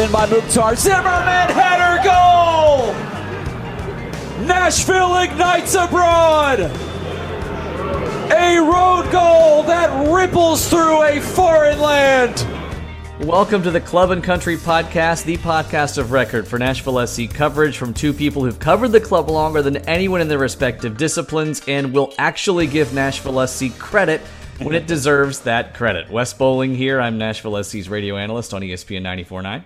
in by Mukhtar. Zimmerman header goal! Nashville ignites abroad! A road goal that ripples through a foreign land! Welcome to the Club and Country Podcast, the podcast of record for Nashville SC coverage from two people who've covered the club longer than anyone in their respective disciplines and will actually give Nashville SC credit when it deserves that credit. Wes Bowling here. I'm Nashville SC's radio analyst on ESPN 94.9.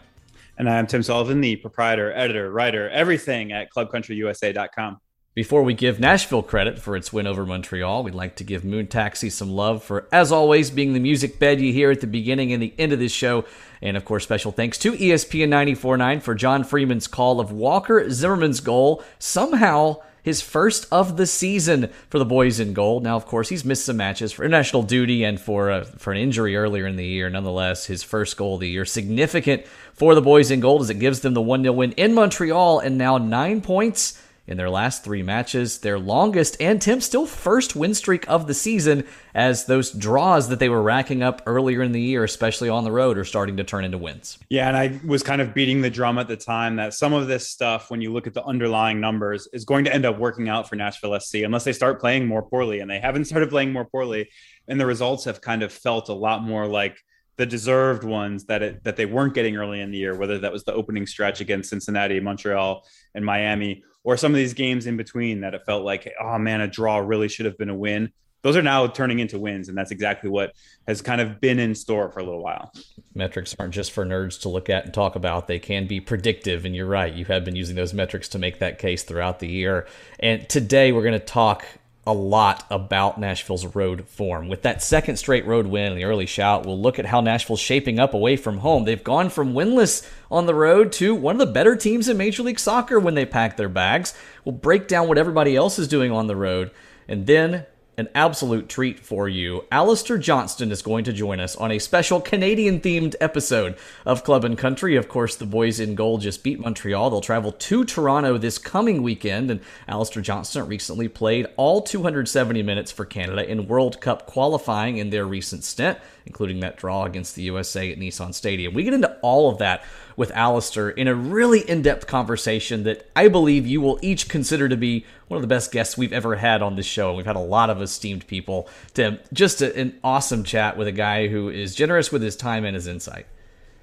And I'm Tim Sullivan, the proprietor, editor, writer, everything at clubcountryusa.com. Before we give Nashville credit for its win over Montreal, we'd like to give Moon Taxi some love for, as always, being the music bed you hear at the beginning and the end of this show. And of course, special thanks to ESPN 94.9 for John Freeman's call of Walker Zimmerman's goal. Somehow, his first of the season for the boys in gold. Now, of course, he's missed some matches for international duty and for uh, for an injury earlier in the year. Nonetheless, his first goal of the year significant for the boys in gold as it gives them the 1 0 win in Montreal and now nine points in their last three matches, their longest and Tim still first win streak of the season as those draws that they were racking up earlier in the year, especially on the road, are starting to turn into wins. Yeah, and I was kind of beating the drum at the time that some of this stuff, when you look at the underlying numbers, is going to end up working out for Nashville SC unless they start playing more poorly, and they haven't started playing more poorly, and the results have kind of felt a lot more like the deserved ones that it, that they weren't getting early in the year, whether that was the opening stretch against Cincinnati, Montreal, and Miami, or some of these games in between that it felt like, oh man, a draw really should have been a win. Those are now turning into wins, and that's exactly what has kind of been in store for a little while. Metrics aren't just for nerds to look at and talk about. They can be predictive, and you're right. You have been using those metrics to make that case throughout the year. And today we're going to talk a lot about Nashville's road form. With that second straight road win and the early shout, we'll look at how Nashville's shaping up away from home. They've gone from winless on the road to one of the better teams in Major League Soccer when they pack their bags. We'll break down what everybody else is doing on the road. And then an absolute treat for you. Alistair Johnston is going to join us on a special Canadian themed episode of Club and Country. Of course, the boys in gold just beat Montreal. They'll travel to Toronto this coming weekend, and Alistair Johnston recently played all 270 minutes for Canada in World Cup qualifying in their recent stint, including that draw against the USA at Nissan Stadium. We get into all of that with Alistair in a really in depth conversation that I believe you will each consider to be one of the best guests we've ever had on this show. And We've had a lot of esteemed people. Tim, just a, an awesome chat with a guy who is generous with his time and his insight.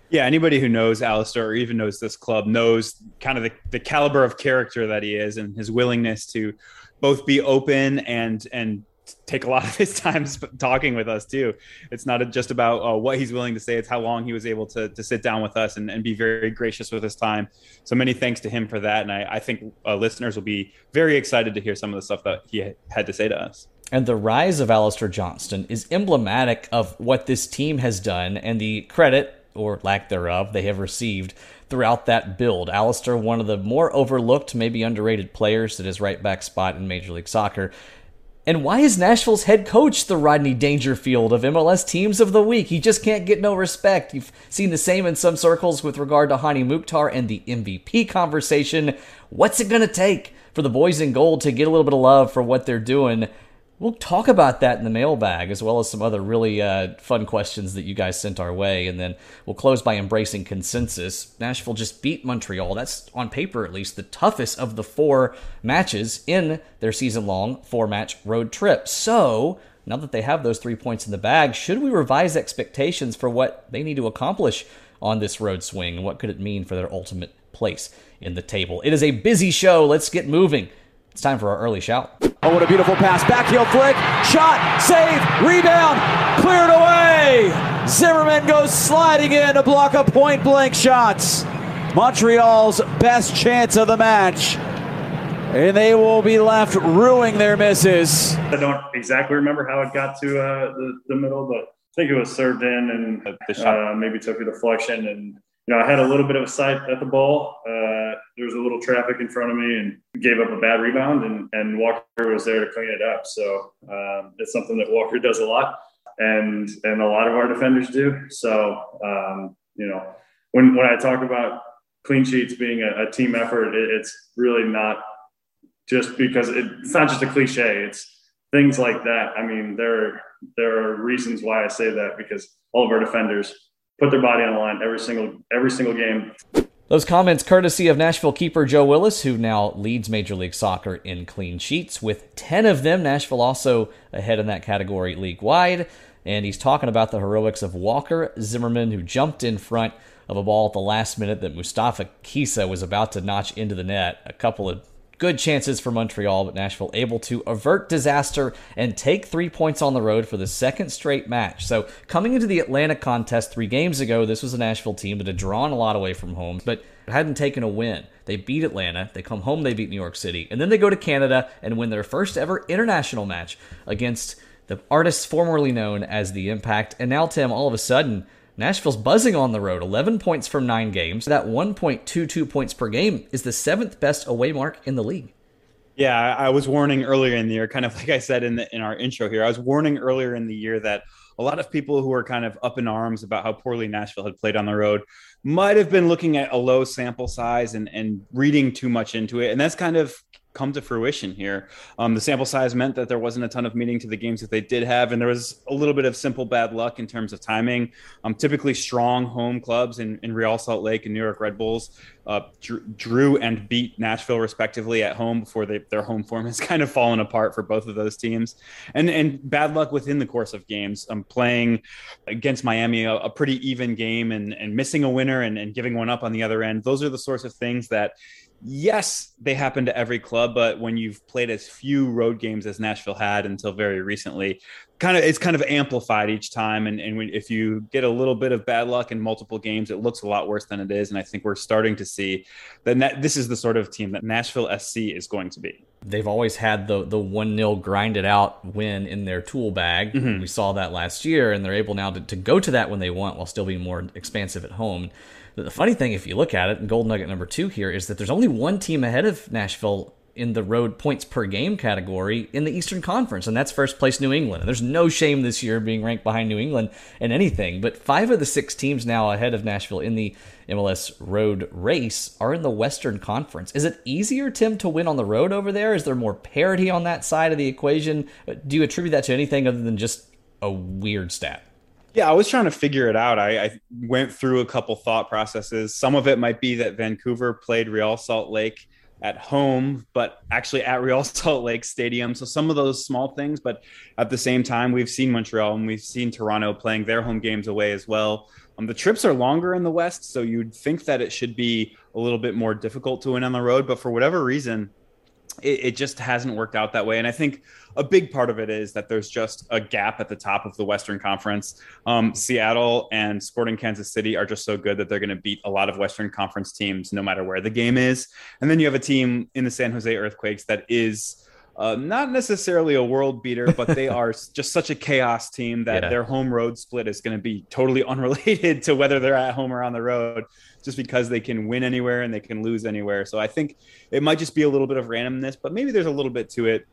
Yeah, anybody who knows Alistair or even knows this club knows kind of the, the caliber of character that he is and his willingness to both be open and and take a lot of his time talking with us too. It's not just about uh, what he's willing to say; it's how long he was able to to sit down with us and, and be very gracious with his time. So many thanks to him for that, and I, I think uh, listeners will be very excited to hear some of the stuff that he had to say to us. And the rise of Alistair Johnston is emblematic of what this team has done and the credit or lack thereof they have received throughout that build. Alistair, one of the more overlooked, maybe underrated players at his right back spot in Major League Soccer. And why is Nashville's head coach the Rodney Dangerfield of MLS teams of the week? He just can't get no respect. You've seen the same in some circles with regard to Hany Mukhtar and the MVP conversation. What's it going to take for the boys in gold to get a little bit of love for what they're doing? We'll talk about that in the mailbag, as well as some other really uh, fun questions that you guys sent our way. And then we'll close by embracing consensus. Nashville just beat Montreal. That's, on paper at least, the toughest of the four matches in their season long four match road trip. So, now that they have those three points in the bag, should we revise expectations for what they need to accomplish on this road swing? And what could it mean for their ultimate place in the table? It is a busy show. Let's get moving. It's time for our early shout. Oh, what a beautiful pass. Backheel flick. Shot. Save. Rebound. Cleared away. Zimmerman goes sliding in to block a point blank shots. Montreal's best chance of the match. And they will be left ruining their misses. I don't exactly remember how it got to uh, the, the middle, but I think it was served in and uh, maybe took a deflection and you know, I had a little bit of a sight at the ball. Uh, there was a little traffic in front of me and gave up a bad rebound, and, and Walker was there to clean it up. So um, it's something that Walker does a lot, and and a lot of our defenders do. So um, you know, when when I talk about clean sheets being a, a team effort, it, it's really not just because it, it's not just a cliche. It's things like that. I mean, there there are reasons why I say that because all of our defenders put their body on the line every single every single game. Those comments courtesy of Nashville keeper Joe Willis, who now leads Major League Soccer in clean sheets with 10 of them. Nashville also ahead in that category league wide. And he's talking about the heroics of Walker Zimmerman, who jumped in front of a ball at the last minute that Mustafa Kizza was about to notch into the net. A couple of good chances for Montreal, but Nashville able to avert disaster and take three points on the road for the second straight match. So, coming into the Atlanta contest three games ago, this was a Nashville team that had drawn a lot away from home, but hadn't taken a win. They beat Atlanta, they come home, they beat New York City, and then they go to Canada and win their first ever international match against the artists formerly known as the Impact. And now, Tim, all of a sudden, Nashville's buzzing on the road, 11 points from nine games. That 1.22 points per game is the seventh best away mark in the league. Yeah, I was warning earlier in the year, kind of like I said in the, in our intro here. I was warning earlier in the year that a lot of people who were kind of up in arms about how poorly Nashville had played on the road might have been looking at a low sample size and, and reading too much into it. And that's kind of come to fruition here. Um, the sample size meant that there wasn't a ton of meaning to the games that they did have, and there was a little bit of simple bad luck in terms of timing. Um, typically, strong home clubs in, in Real Salt Lake and New York Red Bulls uh, drew and beat Nashville respectively at home before they, their home form has kind of fallen apart for both of those teams. And and bad luck within the course of games. Um, playing against Miami a, a, pretty even game and, and missing a winner and, and giving one up on the other end. Those are the sorts of things that yes, they happen to every club, but when you've played as few road games as Nashville had until very recently, kind of it's kind of amplified each time. And, and if you get a little bit of bad luck in multiple games, it looks a lot worse than it is. And I think we're starting to see that this is the sort of team that Nashville SC is going to be. They've always had the the one 0 grinded out win in their tool bag. Mm-hmm. We saw that last year, and they're able now to, to go to that when they want while still being more expansive at home. The funny thing, if you look at it, and Gold Nugget number two here is that there's only one team ahead of Nashville in the road points per game category in the Eastern Conference, and that's first place New England. And there's no shame this year being ranked behind New England in anything, but five of the six teams now ahead of Nashville in the MLS road race are in the Western Conference. Is it easier, Tim, to win on the road over there? Is there more parity on that side of the equation? Do you attribute that to anything other than just a weird stat? Yeah, I was trying to figure it out. I, I, went through a couple thought processes. Some of it might be that Vancouver played Real Salt Lake at home, but actually at Real Salt Lake Stadium. So some of those small things, but at the same time, we've seen Montreal and we've seen Toronto playing their home games away as well. Um, the trips are longer in the West, so you'd think that it should be a little bit more difficult to win on the road. But for whatever reason, it, it, just hasn't worked out that way. And I think a big part of it is that there's just a gap at the top of the Western Conference. Um, Seattle and Sporting Kansas City are just so good that they're going to beat a lot of Western Conference teams no matter where the game is. And then you have a team in the San Jose Earthquakes that is uh, not necessarily a world beater, but they are just such a chaos team that yeah. their home road split is going to be totally unrelated to whether they're at home or on the road, just because they can win anywhere and they can lose anywhere. So I think it might just be a little bit of randomness, but maybe there's a little bit to it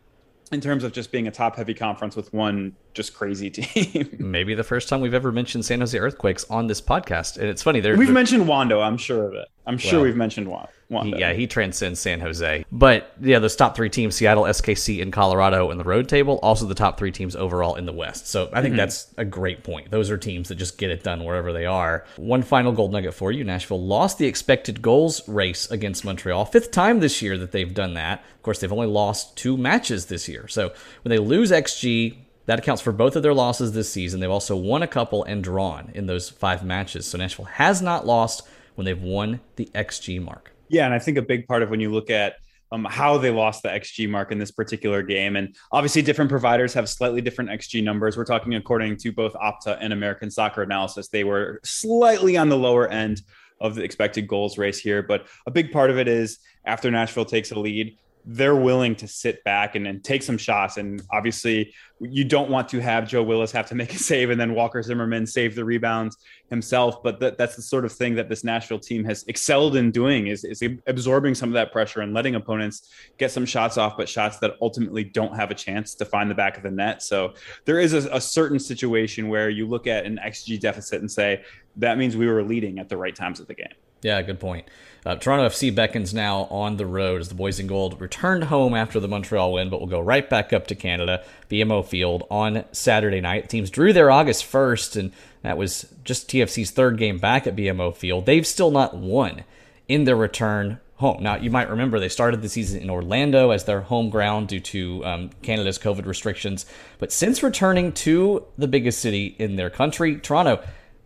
in terms of just being a top heavy conference with one just crazy team. Maybe the first time we've ever mentioned San Jose Earthquakes on this podcast. And it's funny, we've they're, mentioned Wondo, I'm sure of it. I'm sure well, we've mentioned. He, yeah, he transcends San Jose. But yeah, those top three teams, Seattle, SKC, and Colorado in the road table, also the top three teams overall in the West. So I think mm-hmm. that's a great point. Those are teams that just get it done wherever they are. One final gold nugget for you. Nashville lost the expected goals race against Montreal. Fifth time this year that they've done that. Of course, they've only lost two matches this year. So when they lose XG, that accounts for both of their losses this season. They've also won a couple and drawn in those five matches. So Nashville has not lost when they've won the XG mark. Yeah, and I think a big part of when you look at um, how they lost the XG mark in this particular game. And obviously, different providers have slightly different XG numbers. We're talking according to both Opta and American Soccer Analysis. They were slightly on the lower end of the expected goals race here. But a big part of it is after Nashville takes a lead, they're willing to sit back and, and take some shots. And obviously, you don't want to have Joe Willis have to make a save and then Walker Zimmerman save the rebounds himself. But that, that's the sort of thing that this Nashville team has excelled in doing is, is absorbing some of that pressure and letting opponents get some shots off, but shots that ultimately don't have a chance to find the back of the net. So there is a, a certain situation where you look at an XG deficit and say, that means we were leading at the right times of the game. Yeah, good point. Uh, Toronto FC beckons now on the road as the boys in gold returned home after the Montreal win, but will go right back up to Canada, BMO Field on Saturday night. Teams drew there August 1st, and that was just TFC's third game back at BMO Field. They've still not won in their return home. Now, you might remember they started the season in Orlando as their home ground due to um, Canada's COVID restrictions. But since returning to the biggest city in their country, Toronto,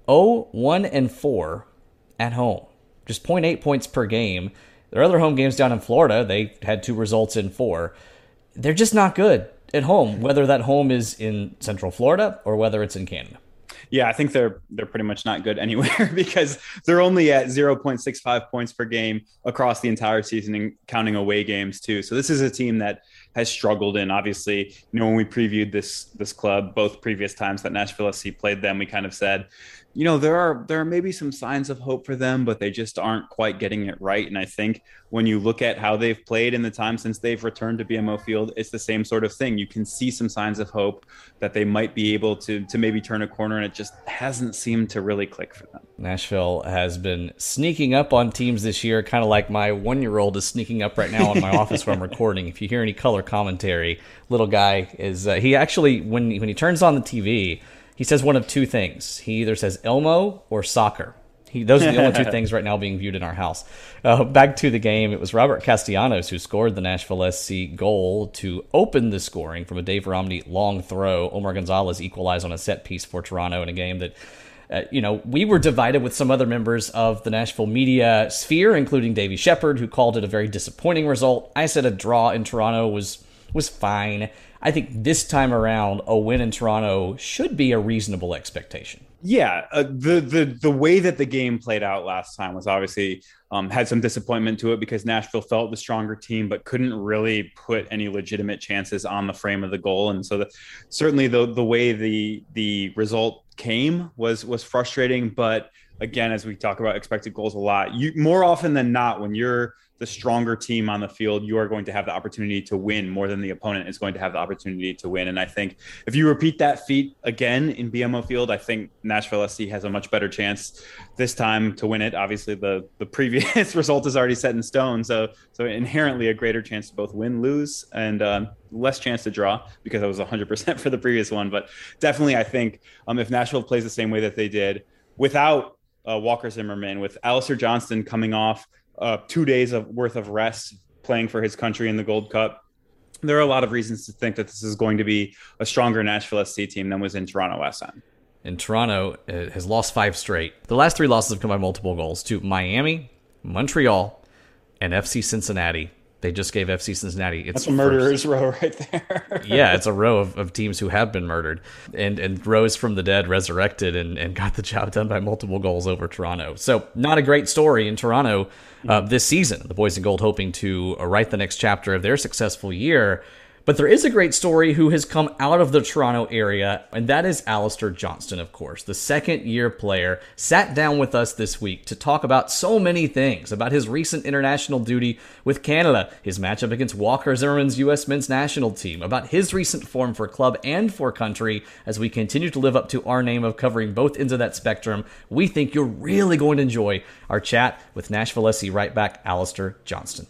0 1 and 4 at home just 0.8 points per game. Their other home games down in Florida, they had two results in four. They're just not good at home, whether that home is in Central Florida or whether it's in Canada. Yeah, I think they're they're pretty much not good anywhere because they're only at 0.65 points per game across the entire season and counting away games too. So this is a team that has struggled and obviously, you know, when we previewed this this club both previous times that Nashville SC played them, we kind of said you know there are there are maybe some signs of hope for them but they just aren't quite getting it right. And i think when you look at how they've played in the time since they've returned to bmo field it's the same sort of thing. You can see some signs of hope that they might be able to to maybe turn a corner and it just hasn't seemed to really click for them. Nashville has been sneaking up on teams this year kind of like my one year old is sneaking up right now in my office where i'm recording. If you hear any color commentary little guy is uh, he actually when when he turns on the tv he says one of two things. He either says Elmo or soccer. He, those are the only two things right now being viewed in our house. Uh, back to the game, it was Robert Castellanos who scored the Nashville SC goal to open the scoring from a Dave Romney long throw. Omar Gonzalez equalized on a set piece for Toronto in a game that, uh, you know, we were divided with some other members of the Nashville media sphere, including Davey Shepard, who called it a very disappointing result. I said a draw in Toronto was was fine. I think this time around, a win in Toronto should be a reasonable expectation. Yeah, uh, the the the way that the game played out last time was obviously um, had some disappointment to it because Nashville felt the stronger team, but couldn't really put any legitimate chances on the frame of the goal. And so, the, certainly the the way the the result came was was frustrating. But again, as we talk about expected goals a lot, you more often than not, when you're the stronger team on the field, you are going to have the opportunity to win more than the opponent is going to have the opportunity to win. And I think if you repeat that feat again in BMO Field, I think Nashville SC has a much better chance this time to win it. Obviously, the the previous result is already set in stone, so so inherently a greater chance to both win, lose, and um, less chance to draw because I was 100% for the previous one. But definitely, I think um, if Nashville plays the same way that they did without uh, Walker Zimmerman, with Alistair Johnston coming off uh, two days of worth of rest playing for his country in the Gold Cup. There are a lot of reasons to think that this is going to be a stronger Nashville SC team than was in Toronto last time. And Toronto uh, has lost five straight. The last three losses have come by multiple goals to Miami, Montreal, and FC Cincinnati. They just gave FC Cincinnati its That's a murderer's row right there. yeah, it's a row of, of teams who have been murdered and and rose from the dead, resurrected, and, and got the job done by multiple goals over Toronto. So not a great story in Toronto uh, this season. The boys in gold hoping to uh, write the next chapter of their successful year. But there is a great story who has come out of the Toronto area, and that is Alistair Johnston, of course. The second year player sat down with us this week to talk about so many things about his recent international duty with Canada, his matchup against Walker Zimmerman's U.S. men's national team, about his recent form for club and for country as we continue to live up to our name of covering both ends of that spectrum. We think you're really going to enjoy our chat with Nashville SC right back Alistair Johnston.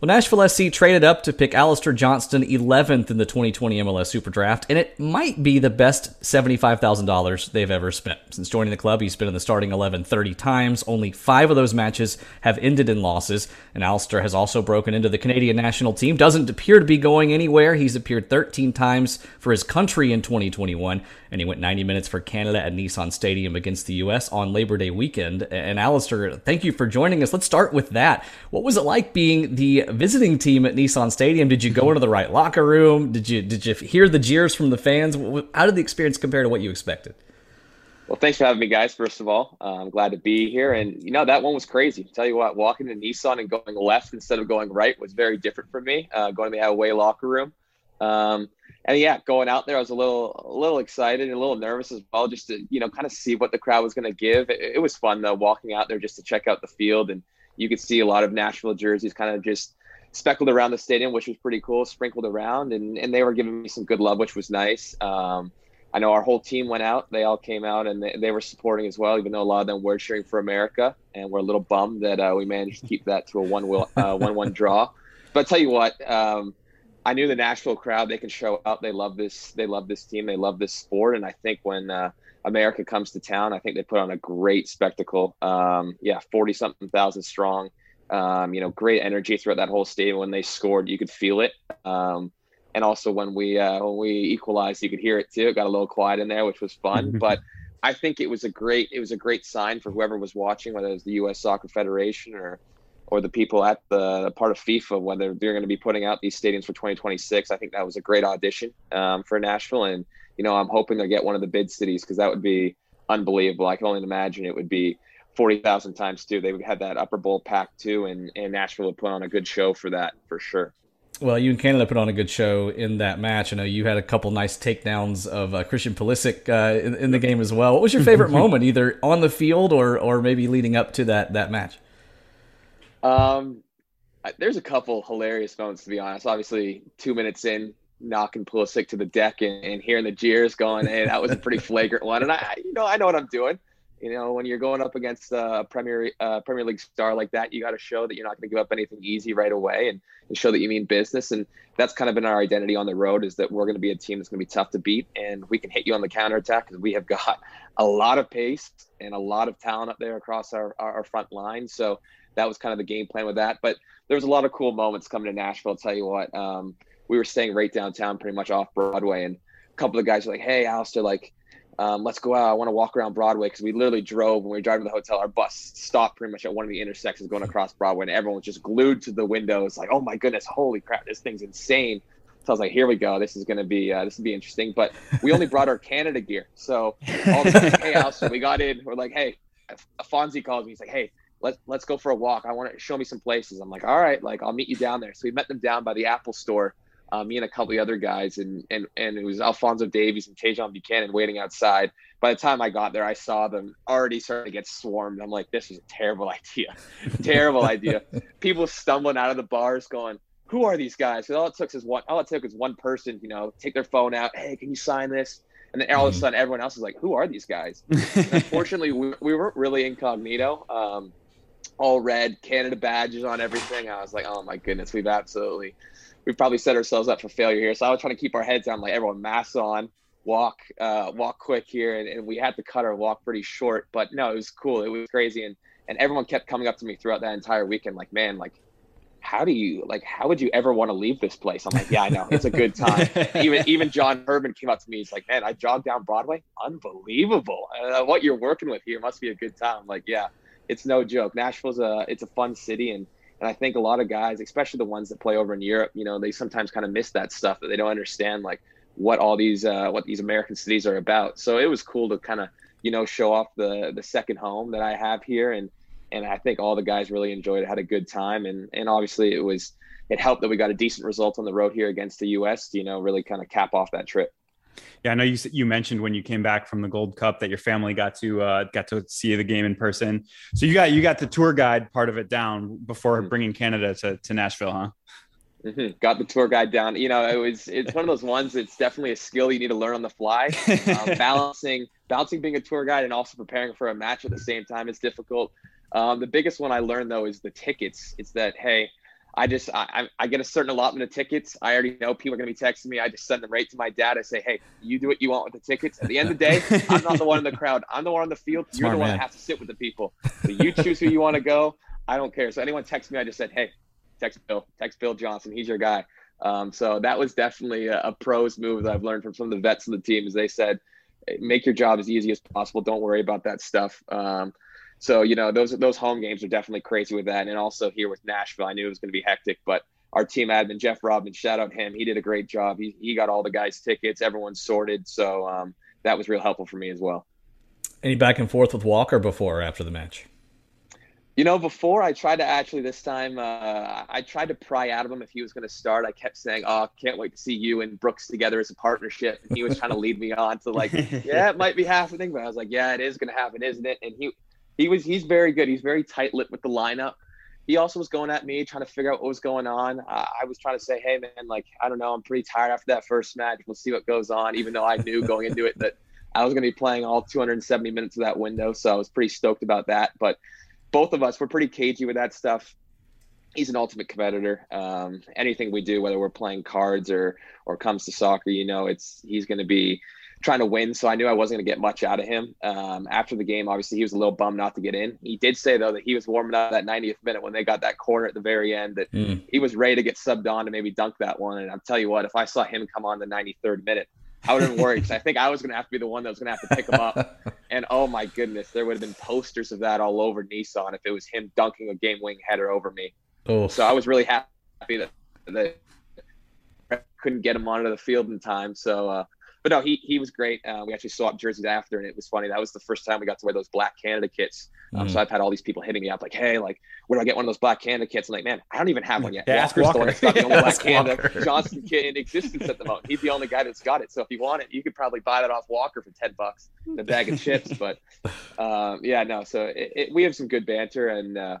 Well, Nashville SC traded up to pick Alistair Johnston 11th in the 2020 MLS Super Draft, and it might be the best $75,000 they've ever spent. Since joining the club, he's been in the starting 11 30 times. Only five of those matches have ended in losses, and Alistair has also broken into the Canadian national team. Doesn't appear to be going anywhere. He's appeared 13 times for his country in 2021, and he went 90 minutes for Canada at Nissan Stadium against the U.S. on Labor Day weekend. And Alistair, thank you for joining us. Let's start with that. What was it like being the visiting team at Nissan Stadium, did you go into the right locker room? Did you did you hear the jeers from the fans? How did the experience compare to what you expected? Well, thanks for having me, guys. First of all, uh, I'm glad to be here. And you know that one was crazy. Tell you what, walking to Nissan and going left instead of going right was very different for me. Uh, going to the away locker room, um, and yeah, going out there, I was a little, a little excited and a little nervous as well, just to you know kind of see what the crowd was going to give. It, it was fun though, walking out there just to check out the field, and you could see a lot of Nashville jerseys kind of just speckled around the stadium, which was pretty cool, sprinkled around, and, and they were giving me some good love, which was nice. Um, I know our whole team went out. They all came out and they, they were supporting as well, even though a lot of them were cheering for America. And we're a little bummed that uh, we managed to keep that to a one will uh, one one draw. But I'll tell you what, um, I knew the Nashville crowd. They can show up. They love this. They love this team. They love this sport. And I think when uh, America comes to town, I think they put on a great spectacle. Um, yeah, forty something thousand strong. Um, you know, great energy throughout that whole stadium. When they scored, you could feel it. Um, and also when we uh, when we equalized, you could hear it too. It got a little quiet in there, which was fun. but I think it was a great it was a great sign for whoever was watching, whether it was the U.S. Soccer Federation or or the people at the, part of FIFA, whether they're going to be putting out these stadiums for 2026. I think that was a great audition um, for Nashville, and you know I'm hoping they get one of the bid cities because that would be unbelievable. I can only imagine it would be forty thousand times too. They would have that upper bowl packed too, and and Nashville would put on a good show for that for sure. Well, you and Canada put on a good show in that match. I know you had a couple nice takedowns of uh, Christian Pulisic uh, in, in, the game as well. What was your favorite moment, either on the field or or maybe leading up to that that match? Um, there's a couple hilarious moments to be honest. Obviously, two minutes in, knocking Pulisic to the deck and, and hearing the jeers going, "Hey, that was a pretty flagrant one." And I, you know, I know what I'm doing. You know, when you're going up against a Premier uh, Premier League star like that, you got to show that you're not going to give up anything easy right away, and, and, show that you mean business. And that's kind of been our identity on the road is that we're going to be a team that's going to be tough to beat, and we can hit you on the counter attack because we have got a lot of pace and a lot of talent up there across our, our, our front line. So that was kind of the game plan with that. But there was a lot of cool moments coming to Nashville. I'll tell you what, um, we were staying right downtown, pretty much off Broadway, and a couple of guys were like, "Hey, Alistair, like." Um, let's go out. I want to walk around Broadway because we literally drove when we were driving to the hotel. Our bus stopped pretty much at one of the intersections going across Broadway, and everyone was just glued to the windows, like, "Oh my goodness, holy crap, this thing's insane!" So I was like, "Here we go. This is going to be uh, this will be interesting." But we only brought our Canada gear, so all the time, hey, Alistair, we got in. We're like, "Hey," Fonzie calls me. He's like, "Hey, let let's go for a walk. I want to show me some places. I'm like, all right, like I'll meet you down there. So we met them down by the Apple store. Uh, me and a couple of other guys, and and and it was Alfonso Davies and Tajon Buchanan waiting outside. By the time I got there, I saw them already starting to get swarmed. I'm like, this is a terrible idea, terrible idea. People stumbling out of the bars, going, "Who are these guys?" all it took is one. All it took is one person, you know, take their phone out. Hey, can you sign this? And then all of a mm-hmm. sudden, everyone else is like, "Who are these guys?" unfortunately, we, we weren't really incognito. Um, all red Canada badges on everything. I was like, oh my goodness, we've absolutely, we've probably set ourselves up for failure here. So I was trying to keep our heads down, like everyone masks on, walk, uh, walk quick here, and, and we had to cut our walk pretty short. But no, it was cool. It was crazy, and and everyone kept coming up to me throughout that entire weekend, like, man, like. How do you like? How would you ever want to leave this place? I'm like, yeah, I know, it's a good time. even even John Herdman came up to me. He's like, man, I jogged down Broadway, unbelievable. Uh, what you're working with here must be a good time. I'm like, yeah, it's no joke. Nashville's a it's a fun city and and I think a lot of guys, especially the ones that play over in Europe, you know, they sometimes kind of miss that stuff that they don't understand like what all these uh, what these American cities are about. So it was cool to kind of you know show off the the second home that I have here and and I think all the guys really enjoyed it, had a good time and and obviously it was it helped that we got a decent result on the road here against the US to you know really kind of cap off that trip. Yeah, I know you you mentioned when you came back from the Gold Cup that your family got to uh, got to see the game in person. So you got you got the tour guide part of it down before mm-hmm. bringing Canada to, to Nashville, huh? Mm-hmm. Got the tour guide down. You know, it was it's one of those ones. It's definitely a skill you need to learn on the fly. Um, balancing balancing being a tour guide and also preparing for a match at the same time is difficult. Um, the biggest one I learned though is the tickets. It's that hey, I just I, I get a certain allotment of tickets. I already know people are going to be texting me. I just send them right to my dad. I say, hey, you do what you want with the tickets. At the end of the day, I'm not the one in the crowd. I'm the one on the field. Smart You're the man. one that has to sit with the people. So you choose who you want to go. I don't care. So anyone texts me, I just said, hey, text Bill, text Bill Johnson. He's your guy. Um, so that was definitely a, a pros move that I've learned from some of the vets of the team. Is they said, make your job as easy as possible. Don't worry about that stuff. Um, so you know those those home games are definitely crazy with that, and also here with Nashville, I knew it was going to be hectic, but our team admin Jeff Robin, shout out him, he did a great job. He he got all the guys tickets, everyone's sorted, so um, that was real helpful for me as well. Any back and forth with Walker before or after the match? You know, before I tried to actually this time, uh, I tried to pry out of him if he was going to start. I kept saying, "Oh, can't wait to see you and Brooks together as a partnership." And he was trying to lead me on to like, "Yeah, it might be happening," but I was like, "Yeah, it is going to happen, isn't it?" And he he was he's very good. He's very tight lipped with the lineup. he also was going at me, trying to figure out what was going on. I was trying to say, hey, man, like, I don't know. I'm pretty tired after that first match. We'll see what goes on, even though I knew going into it that I was going to be playing all 270 minutes of that window. So I was pretty stoked about that. But both of us were pretty cagey with that stuff. He's an ultimate competitor. Um, anything we do, whether we're playing cards or or comes to soccer, you know, it's he's going to be trying to win. So I knew I wasn't going to get much out of him. Um, after the game, obviously, he was a little bummed not to get in. He did say, though, that he was warming up that 90th minute when they got that corner at the very end, that mm. he was ready to get subbed on to maybe dunk that one. And I'll tell you what, if I saw him come on the 93rd minute, I would have been worried because I think I was going to have to be the one that was going to have to pick him up. and oh my goodness, there would have been posters of that all over Nissan if it was him dunking a game wing header over me. Oh. So I was really happy that, that I couldn't get him onto the field in time. So, uh, but no, he he was great. Uh, we actually swapped jerseys after, and it was funny. That was the first time we got to wear those black Canada kits. Um, mm. So I've had all these people hitting me up like, "Hey, like, where do I get one of those black Canada kits?" I'm like, "Man, I don't even have one yet." Yeah, Walker's Walker. the one that's got the only black Canada Johnson kit in existence at the moment. He's the only guy that's got it. So if you want it, you could probably buy that off Walker for ten bucks, a bag of chips. But um, yeah, no. So it, it, we have some good banter, and uh,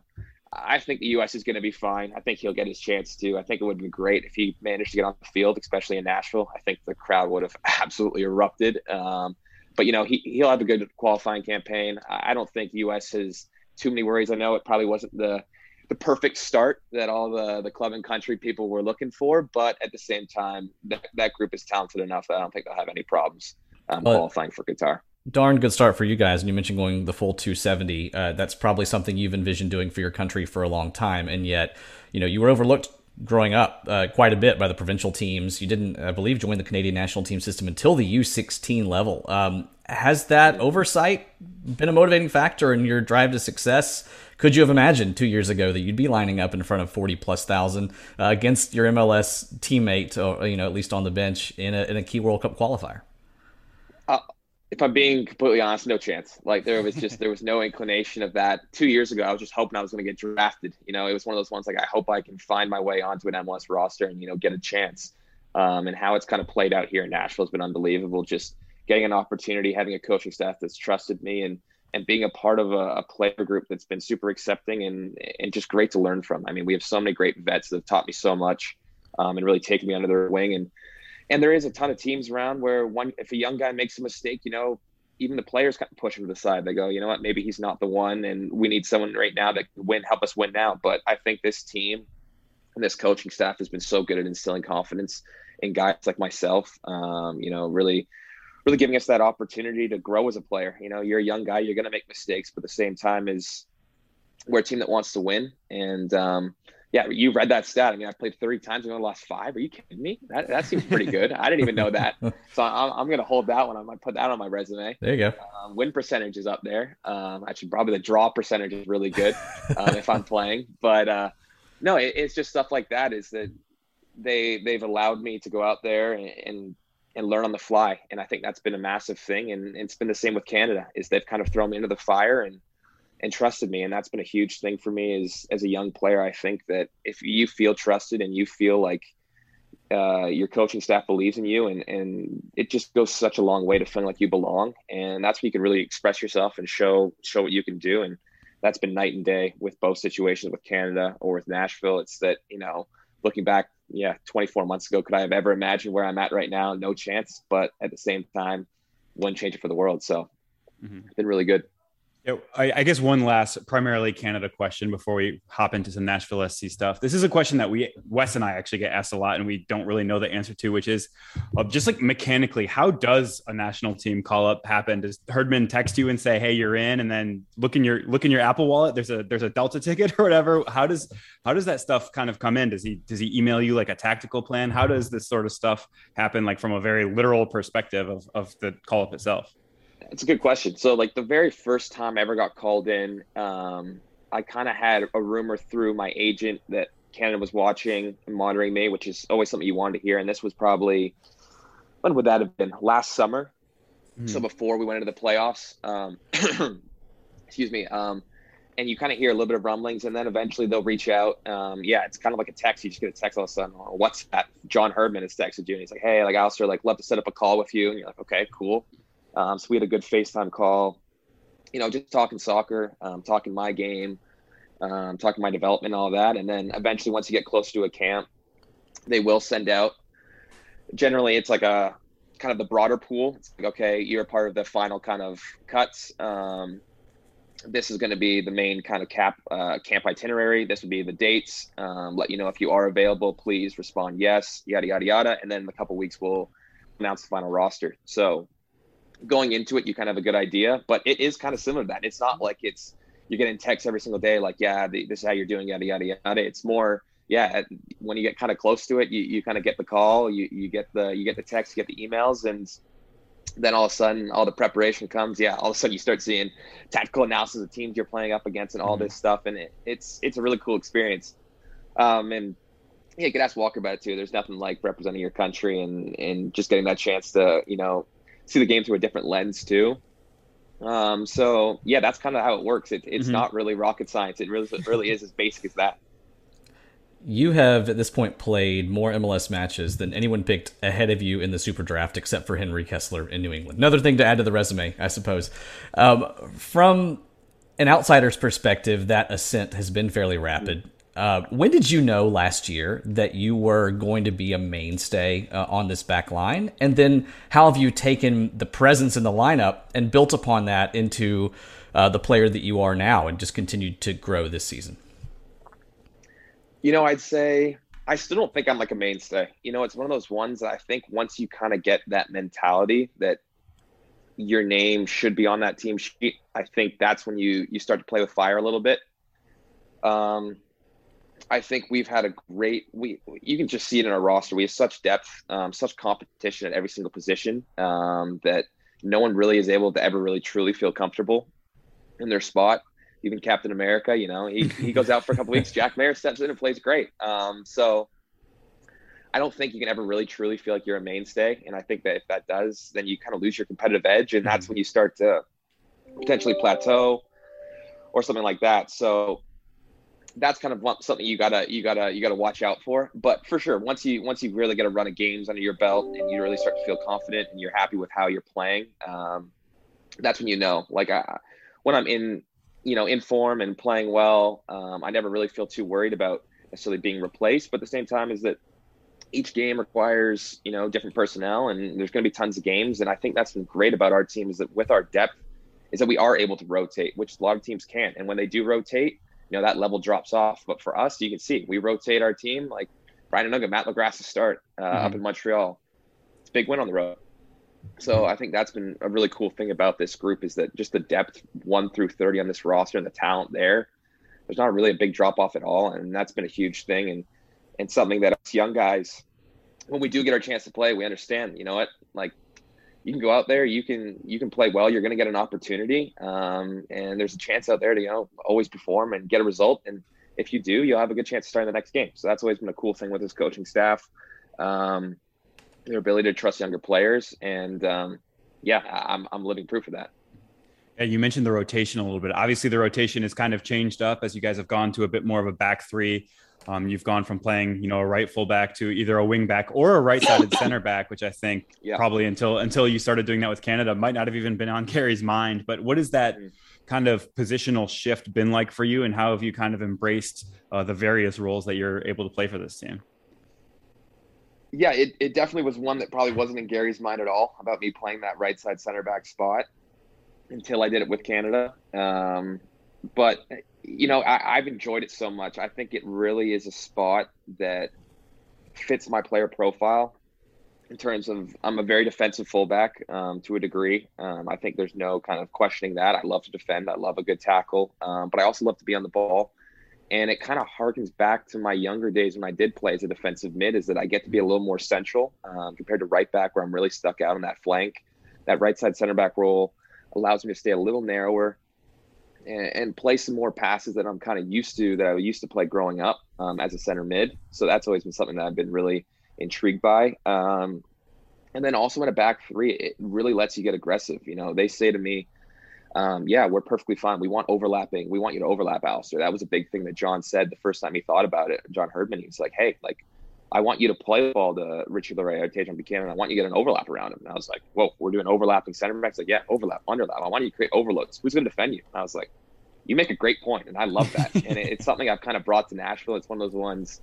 I think the U.S. is going to be fine. I think he'll get his chance too. I think it would have been great if he managed to get on the field, especially in Nashville. I think the crowd would have absolutely erupted. Um, but you know, he he'll have a good qualifying campaign. I don't think U.S. has too many worries. I know it probably wasn't the the perfect start that all the the club and country people were looking for, but at the same time, that, that group is talented enough that I don't think they'll have any problems um, qualifying for Qatar darn good start for you guys. And you mentioned going the full 270. Uh, that's probably something you've envisioned doing for your country for a long time. And yet, you know, you were overlooked growing up uh, quite a bit by the provincial teams. You didn't, I believe, join the Canadian national team system until the U16 level. Um, has that oversight been a motivating factor in your drive to success? Could you have imagined two years ago that you'd be lining up in front of 40 plus thousand uh, against your MLS teammate, or, you know, at least on the bench in a, in a key World Cup qualifier? If I'm being completely honest, no chance. Like there was just there was no inclination of that. Two years ago, I was just hoping I was going to get drafted. You know, it was one of those ones like I hope I can find my way onto an MLS roster and you know get a chance. Um, and how it's kind of played out here in Nashville has been unbelievable. Just getting an opportunity, having a coaching staff that's trusted me, and and being a part of a, a player group that's been super accepting and and just great to learn from. I mean, we have so many great vets that have taught me so much, um, and really taken me under their wing and and there is a ton of teams around where one if a young guy makes a mistake, you know, even the players kind of push him to the side. They go, you know what, maybe he's not the one, and we need someone right now that can win, help us win now. But I think this team and this coaching staff has been so good at instilling confidence in guys like myself. Um, you know, really, really giving us that opportunity to grow as a player. You know, you're a young guy, you're going to make mistakes, but at the same time, is we're a team that wants to win, and um, yeah, you read that stat. I mean, I've played 30 times and only lost five. Are you kidding me? That, that seems pretty good. I didn't even know that. So I'm, I'm going to hold that one. I might put that on my resume. There you go. Um, win percentage is up there. Um, actually, probably the draw percentage is really good um, if I'm playing. But uh, no, it, it's just stuff like that is that they, they've allowed me to go out there and, and, and learn on the fly. And I think that's been a massive thing. And it's been the same with Canada is they've kind of thrown me into the fire and – and trusted me and that's been a huge thing for me as as a young player. I think that if you feel trusted and you feel like uh, your coaching staff believes in you and and it just goes such a long way to feeling like you belong. And that's where you can really express yourself and show show what you can do. And that's been night and day with both situations with canada or with nashville. It's that you know looking back yeah 24 months ago could i have ever imagined where i'm at right now? No chance but at the same time wouldn't change it for the world. So mm-hmm. it's been really good yeah, I, I, guess one last, primarily Canada question before we hop into some Nashville SC stuff. This is a question that we, Wes and I, actually get asked a lot, and we don't really know the answer to, which is uh, just like mechanically, how does a national team call up happen? Does Herdman text you and say, "Hey, you're in," and then look in your look in your Apple Wallet? There's a there's a Delta ticket or whatever. How does how does that stuff kind of come in? Does he does he email you like a tactical plan? How does this sort of stuff happen, like from a very literal perspective of of the call up itself? It's a good question. So, like the very first time I ever got called in, um, I kind of had a rumor through my agent that Canada was watching and monitoring me, which is always something you wanted to hear. And this was probably when would that have been? Last summer. Mm. So before we went into the playoffs. Um, excuse me. Um, and you kind of hear a little bit of rumblings, and then eventually they'll reach out. Um, yeah, it's kind of like a text. You just get a text all of a sudden, or what's that? John Herdman has texted you, and he's like, "Hey, like Alistair, like love to set up a call with you." And you're like, "Okay, cool." Um, so we had a good FaceTime call, you know, just talking soccer, um, talking my game, um, talking my development, all that, and then eventually, once you get closer to a camp, they will send out. Generally, it's like a kind of the broader pool. It's like, okay, you're part of the final kind of cuts. Um, this is going to be the main kind of cap uh, camp itinerary. This would be the dates. Um, let you know if you are available. Please respond yes. Yada yada yada. And then in a couple weeks we'll announce the final roster. So going into it, you kind of have a good idea. But it is kind of similar to that. It's not like it's you're getting texts every single day like yeah the, this is how you're doing yada yada yada. It's more yeah when you get kind of close to it, you, you kind of get the call, you you get the you get the text, you get the emails, and then all of a sudden all the preparation comes yeah all of a sudden you start seeing tactical analysis of teams you're playing up against and all mm-hmm. this stuff and it, it's it's a really cool experience um, and yeah you could ask walker about it too there's nothing like representing your country and and just getting that chance to you know see the game through a different lens too um, so yeah that's kind of how it works it, it's mm-hmm. not really rocket science it really it really is as basic as that you have at this point played more MLS matches than anyone picked ahead of you in the Super Draft, except for Henry Kessler in New England. Another thing to add to the resume, I suppose. Um, from an outsider's perspective, that ascent has been fairly rapid. Uh, when did you know last year that you were going to be a mainstay uh, on this back line? And then how have you taken the presence in the lineup and built upon that into uh, the player that you are now and just continued to grow this season? You know, I'd say I still don't think I'm like a mainstay. You know, it's one of those ones that I think once you kind of get that mentality that your name should be on that team sheet, I think that's when you you start to play with fire a little bit. Um, I think we've had a great we you can just see it in our roster. We have such depth, um, such competition at every single position um, that no one really is able to ever really truly feel comfortable in their spot even Captain America, you know, he, he goes out for a couple weeks. Jack Maher steps in and plays great. Um, so I don't think you can ever really truly feel like you're a mainstay. And I think that if that does, then you kind of lose your competitive edge. And that's mm-hmm. when you start to potentially plateau or something like that. So that's kind of something you gotta you gotta you gotta watch out for. But for sure, once you once you really get a run of games under your belt and you really start to feel confident and you're happy with how you're playing, um, that's when you know. Like I, when I'm in you know, in form and playing well, um, I never really feel too worried about necessarily being replaced. But at the same time, is that each game requires you know different personnel, and there's going to be tons of games. And I think that's been great about our team is that with our depth, is that we are able to rotate, which a lot of teams can't. And when they do rotate, you know that level drops off. But for us, you can see we rotate our team like Brian Anunga, Matt LaGrassa to start uh, mm-hmm. up in Montreal. It's a big win on the road. So I think that's been a really cool thing about this group is that just the depth one through 30 on this roster and the talent there, there's not really a big drop off at all. And that's been a huge thing. And, and something that us young guys, when we do get our chance to play, we understand, you know what, like you can go out there, you can, you can play well, you're going to get an opportunity. Um, and there's a chance out there to, you know, always perform and get a result. And if you do, you'll have a good chance to start in the next game. So that's always been a cool thing with this coaching staff. Um, their ability to trust younger players. And um, yeah, I'm, I'm living proof of that. Yeah, you mentioned the rotation a little bit. Obviously, the rotation has kind of changed up as you guys have gone to a bit more of a back three. Um, you've gone from playing, you know, a right fullback to either a wing back or a right-sided center back, which I think yeah. probably until until you started doing that with Canada might not have even been on Gary's mind. But what has that mm-hmm. kind of positional shift been like for you, and how have you kind of embraced uh, the various roles that you're able to play for this team? yeah, it, it definitely was one that probably wasn't in Gary's mind at all about me playing that right side center back spot until I did it with Canada. Um, but you know, I, have enjoyed it so much. I think it really is a spot that fits my player profile in terms of I'm a very defensive fullback um, to a degree. Um, I think there's no kind of questioning that. I love to defend. I love a good tackle, um, but I also love to be on the ball and it kind of harkens back to my younger days when I did play as a defensive mid. Is that I get to be a little more central um, compared to right back, where I'm really stuck out on that flank. That right side center back role allows me to stay a little narrower and, and play some more passes that I'm kind of used to that I used to play growing up um, as a center mid. So that's always been something that I've been really intrigued by. Um, and then also in a back three, it really lets you get aggressive. You know, they say to me, um, yeah, we're perfectly fine. We want overlapping. We want you to overlap Alistair. That was a big thing that John said the first time he thought about it. John Herdman, he's like, hey, like, I want you to play ball to Richie Laryea or Tajon Buchanan. I want you to get an overlap around him. And I was like, whoa, we're doing overlapping center backs. Like, yeah, overlap, underlap. I want you to create overloads. Who's going to defend you? And I was like, you make a great point, and I love that. and it, it's something I've kind of brought to Nashville. It's one of those ones.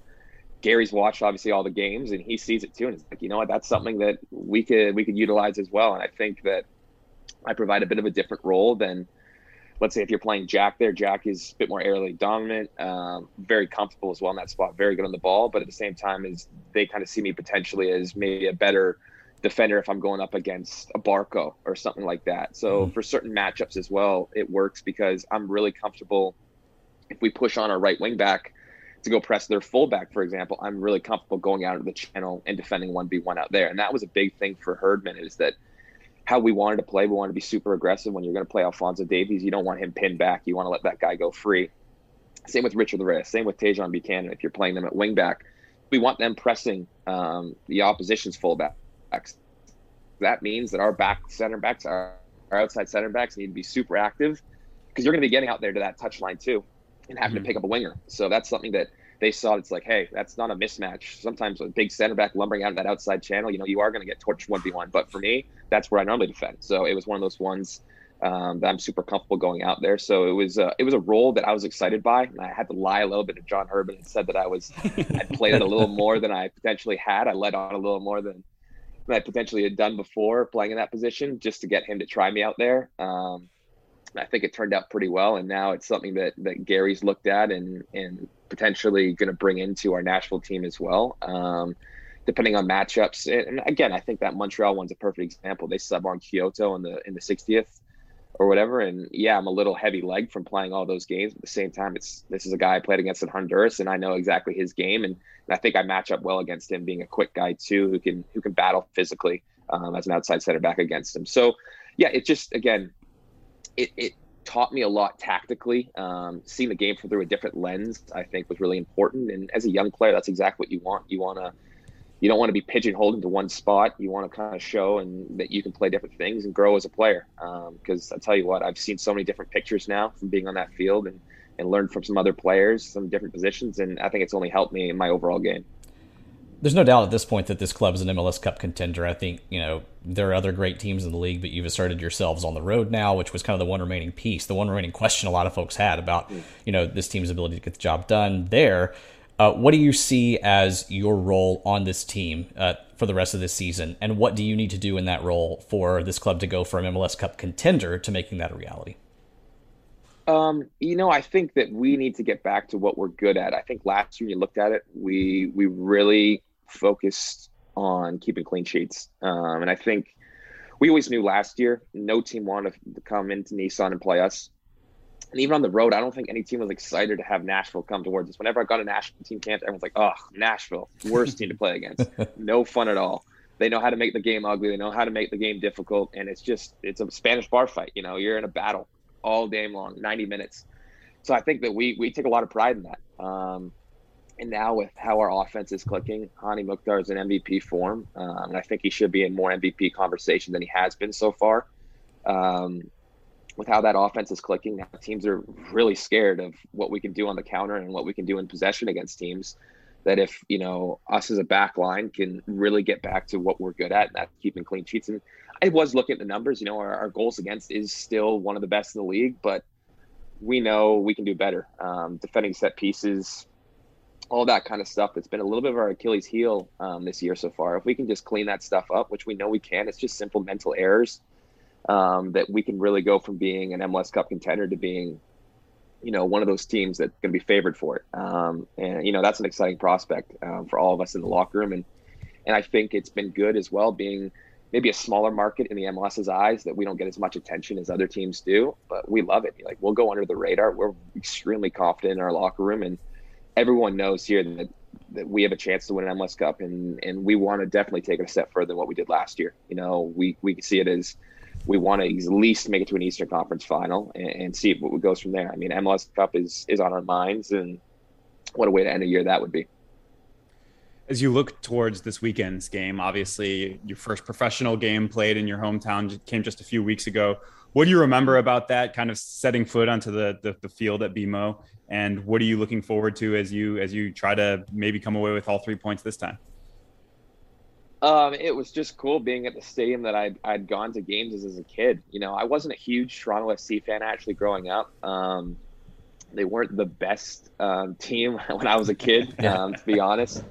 Gary's watched obviously all the games, and he sees it too, and it's like, you know what, that's something that we could we could utilize as well. And I think that I provide a bit of a different role than, let's say, if you're playing Jack there. Jack is a bit more aerially dominant, um, very comfortable as well in that spot, very good on the ball, but at the same time, is they kind of see me potentially as maybe a better defender if I'm going up against a Barco or something like that. So mm-hmm. for certain matchups as well, it works because I'm really comfortable. If we push on our right wing back to go press their fullback, for example, I'm really comfortable going out of the channel and defending one v one out there. And that was a big thing for Herdman is that how we wanted to play. We wanted to be super aggressive. When you're going to play Alfonso Davies, you don't want him pinned back. You want to let that guy go free. Same with Richie Laryea. Same with Tajon Buchanan. If you're playing them at wing back, we want them pressing um, the opposition's fullback backs. That means that our back center backs, our, our outside center backs need to be super active because you're going to be getting out there to that touch line too and having mm-hmm. to pick up a winger. So that's something that they saw. It's like, hey, that's not a mismatch. Sometimes a big center back lumbering out of that outside channel, you know, you are going to get torched 1v1. But for me, that's where I normally defend. So it was one of those ones um, that I'm super comfortable going out there. So it was uh, it was a role that I was excited by, and I had to lie a little bit to John Herdman and said that I was I played it a little more than I potentially had. I led on a little more than I potentially had done before playing in that position just to get him to try me out there. Um, I think it turned out pretty well, and now it's something that that Gary's looked at and and potentially going to bring into our Nashville team as well. Um, depending on matchups, and again, I think that Montreal one's a perfect example. They sub on Quioto in the in the 60th or whatever. And yeah, I'm a little heavy leg from playing all those games. But at the same time, it's this is a guy I played against in Honduras, and I know exactly his game, and, I think I match up well against him, being a quick guy too, who can who can battle physically um, as an outside center back against him. So yeah, it just again, it it taught me a lot tactically. Um, seeing the game through a different lens, I think, was really important. And as a young player, that's exactly what you want. You want to you don't want to be pigeonholed into one spot. You want to kind of show and that you can play different things and grow as a player. Because um, I tell you what, I've seen so many different pictures now from being on that field and and learned from some other players, some different positions, and I think it's only helped me in my overall game. There's no doubt at this point that this club is an MLS Cup contender. I think you know there are other great teams in the league, but you've asserted yourselves on the road now, which was kind of the one remaining piece, the one remaining question a lot of folks had about mm. you know this team's ability to get the job done there. Uh, what do you see as your role on this team uh, for the rest of this season, and what do you need to do in that role for this club to go from MLS Cup contender to making that a reality? Um, you know, I think that we need to get back to what we're good at. I think last year you looked at it, we we really focused on keeping clean sheets, um, and I think we always knew last year no team wanted to come into Nissan and play us. And even on the road, I don't think any team was excited to have Nashville come towards us. Whenever I got a national team camp, everyone's like, "Oh, Nashville, worst team to play against. No fun at all." They know how to make the game ugly. They know how to make the game difficult, and it's just it's a Spanish bar fight. You know, you're in a battle all day long, 90 minutes. So I think that we we take a lot of pride in that. Um, and now with how our offense is clicking, Hany Mukhtar is in MVP form, um, and I think he should be in more MVP conversation than he has been so far. Um, with how that offense is clicking, teams are really scared of what we can do on the counter and what we can do in possession against teams. That if you know us as a back line can really get back to what we're good at, and that's keeping clean sheets. And I was looking at the numbers. You know, our, our goals against is still one of the best in the league, but we know we can do better. Um, defending set pieces, all that kind of stuff. That's been a little bit of our Achilles heel um, this year so far. If we can just clean that stuff up, which we know we can, it's just simple mental errors um, that we can really go from being an MLS Cup contender to being, you know, one of those teams that's going to be favored for it. Um, and you know, that's an exciting prospect um, for all of us in the locker room. And and I think it's been good as well being maybe a smaller market in the MLS's eyes that we don't get as much attention as other teams do, but we love it. Like we'll go under the radar. We're extremely confident in our locker room, and everyone knows here that that we have a chance to win an MLS Cup, and and we want to definitely take it a step further than what we did last year. You know, we we see it as we want to at least make it to an Eastern Conference final and, and see what goes from there. I mean, MLS Cup is is on our minds, and what a way to end a year that would be. As you look towards this weekend's game, obviously your first professional game played in your hometown came just a few weeks ago. What do you remember about that kind of setting foot onto the, the, the field at BMO? And what are you looking forward to as you as you try to maybe come away with all three points this time? Um, it was just cool being at the stadium that I'd, I'd gone to games as, as a kid. You know, I wasn't a huge Toronto FC fan actually growing up. Um, they weren't the best um, team when I was a kid, um, to be honest.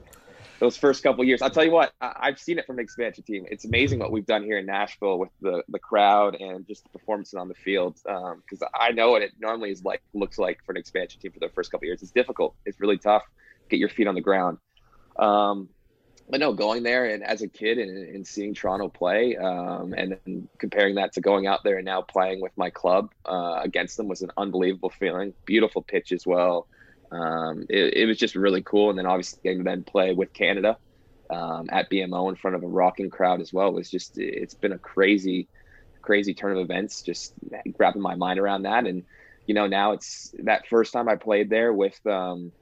Those first couple years, I'll tell you what, I- have seen it from an expansion team. It's amazing what we've done here in Nashville with the the crowd and just the performances on the field. Because um, I know what it normally is like looks like for an expansion team for the first couple years. It's difficult. It's really tough. Get your feet on the ground. Um, but no, going there and as a kid and, and seeing Toronto play, um, and then comparing that to going out there and now playing with my club uh, against them was an unbelievable feeling. Beautiful pitch as well. Um, it, it, was just really cool. And then obviously getting to then play with Canada um, at BMO in front of a rocking crowd as well was just it's been a crazy, crazy turn of events. Just grabbing my mind around that, and you know now it's that first time I played there with um,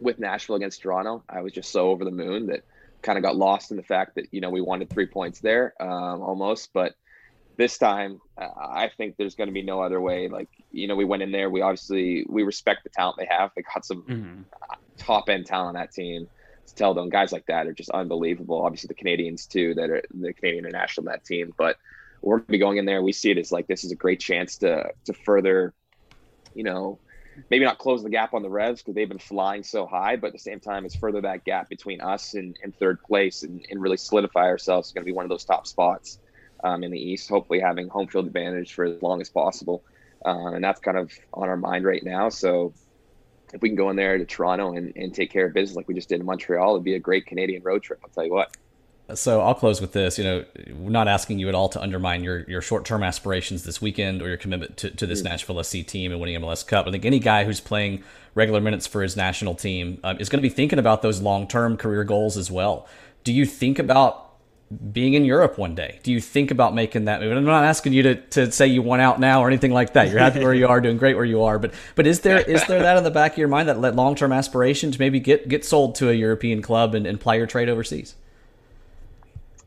with Nashville against Toronto. I was just so over the moon that kind of got lost in the fact that you know we wanted three points there um, almost, but this time uh, I think there's going to be no other way. Like you know, we went in there. We obviously we respect the talent they have. They got some mm-hmm. top end talent on that team. To tell them guys like that are just unbelievable. Obviously the Canadians too, that are the Canadian international that team. But we're going to be going in there. We see it as like this is a great chance to to further, you know, maybe not close the gap on the Revs because they've been flying so high, but at the same time, it's further that gap between us and, and third place and, and really solidify ourselves. It's going to be one of those top spots um, in the East, hopefully having home field advantage for as long as possible. Uh, and that's kind of on our mind right now. So if we can go in there to Toronto and, and take care of business like we just did in Montreal, it'd be a great Canadian road trip. I'll tell you what. So I'll close with this. You know, we're not asking you at all to undermine your, your short term aspirations this weekend or your commitment to, to this mm. Nashville SC team and winning MLS Cup. I think any guy who's playing regular minutes for his national team um, is going to be thinking about those long term career goals as well. Do you think about being in Europe one day? Do you think about making that move? I'm not asking you to, to say you want out now or anything like that. You're happy where you are, doing great where you are. But but is there is there that in the back of your mind that let long term aspiration to maybe get get sold to a European club and, and ply your trade overseas?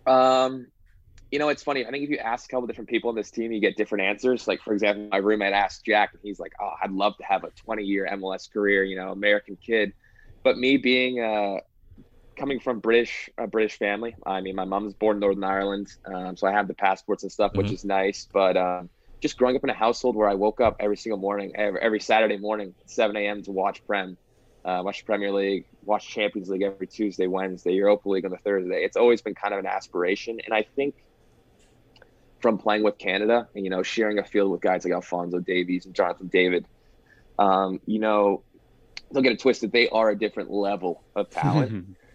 Um, you know, it's funny. I think if you ask a couple different people on this team, you get different answers. Like, for example, my roommate asked Jack, and he's like, "Oh, I'd love to have a 20-year MLS career. You know, American kid." But me being uh, coming from British a British family, I mean, my mom's born in Northern Ireland, um, so I have the passports and stuff, mm-hmm. which is nice. But um, just growing up in a household where I woke up every single morning, every, every Saturday morning, 7 a.m. to watch Prem uh, watch Premier League, watch Champions League every Tuesday, Wednesday, Europa League on the Thursday. It's always been kind of an aspiration, and I think from playing with Canada and you know sharing a field with guys like Alfonso Davies and Jonathan David, um, you know, don't get it twisted. They are a different level of talent.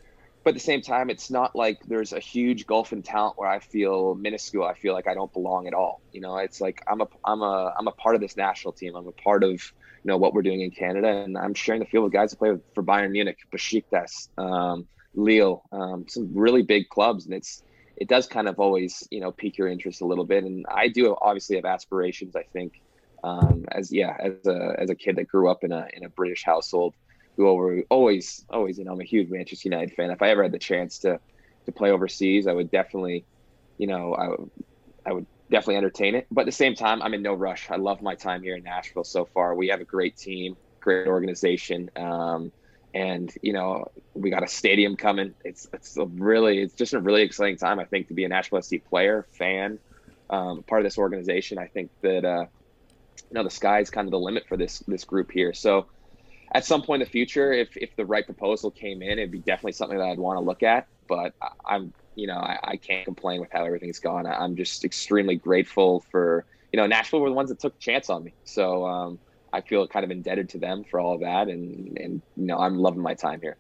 but at the same time, it's not like there's a huge gulf in talent where I feel minuscule. I feel like I don't belong at all. You know, it's like I'm a I'm a I'm a part of this national team. I'm a part of you know what we're doing in Canada, and I'm sharing the field with guys who play for Bayern Munich, Besiktas, um, Lille, um, some really big clubs, and it's it does kind of always you know pique your interest a little bit. And I do obviously have aspirations. I think um, as yeah as a as a kid that grew up in a in a British household, who always always you know I'm a huge Manchester United fan. If I ever had the chance to to play overseas, I would definitely you know I I would definitely entertain it. But at the same time, I'm in no rush. I love my time here in Nashville so far. We have a great team, great organization. Um, and you know we got a stadium coming. It's it's a really it's just a really exciting time I think to be a Nashville SC player, fan, um, part of this organization. I think that uh, you know the sky's kind of the limit for this this group here. So at some point in the future, if if the right proposal came in, it'd be definitely something that I'd want to look at. But I'm you know, I, I can't complain with how everything's gone. I, am just extremely grateful for, you know, Nashville were the ones that took a chance on me. So um, I feel kind of indebted to them for all of that. And, and, you know, I'm loving my time here.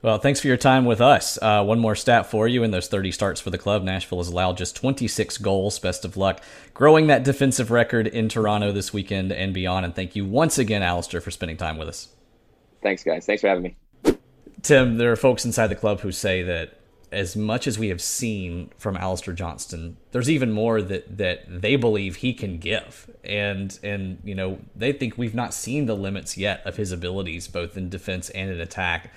Well, thanks for your time with us. Uh, one more stat for you in those 30 starts for the club. Nashville has allowed just 26 goals. Best of luck growing that defensive record in Toronto this weekend and beyond. And thank you once again, Alistair, for spending time with us. Thanks, guys. Thanks for having me. Tim, there are folks inside the club who say that as much as we have seen from Alistair Johnston, there's even more that that they believe he can give, and and you know they think we've not seen the limits yet of his abilities, both in defense and in attack.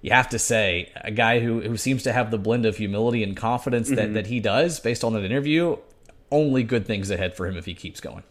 You have to say, a guy who who seems to have the blend of humility and confidence that mm-hmm. that he does, based on that interview, only good things ahead for him if he keeps going.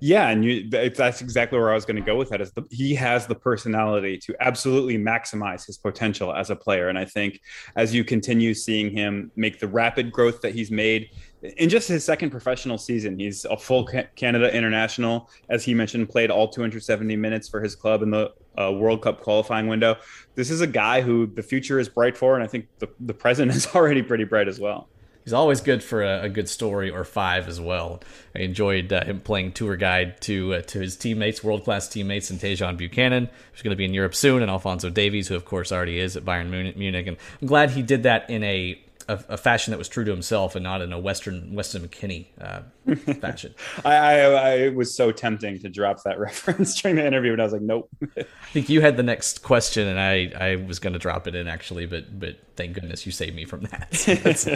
Yeah, and you, that's exactly where I was going to go with that. Is the, he has the personality to absolutely maximize his potential as a player, and I think as you continue seeing him make the rapid growth that he's made in just his second professional season, he's a full Canada international. As he mentioned, played all 270 minutes for his club in the uh, World Cup qualifying window. This is a guy who the future is bright for, and I think the, the present is already pretty bright as well he's always good for a, a, good story or five as well. I enjoyed uh, him playing tour guide to uh, to his teammates, world class teammates, and Tajon Buchanan, who's going to be in Europe soon, and Alfonso Davies, who of course already is at Bayern Munich. And I'm glad he did that in a a, a, fashion that was true to himself and not in a Western Weston McKennie uh, fashion. I, I, I, was so tempting to drop that reference during the interview, and I was like, nope. I think you had the next question, and I, I was going to drop it in actually, but but thank goodness you saved me from that. So that's,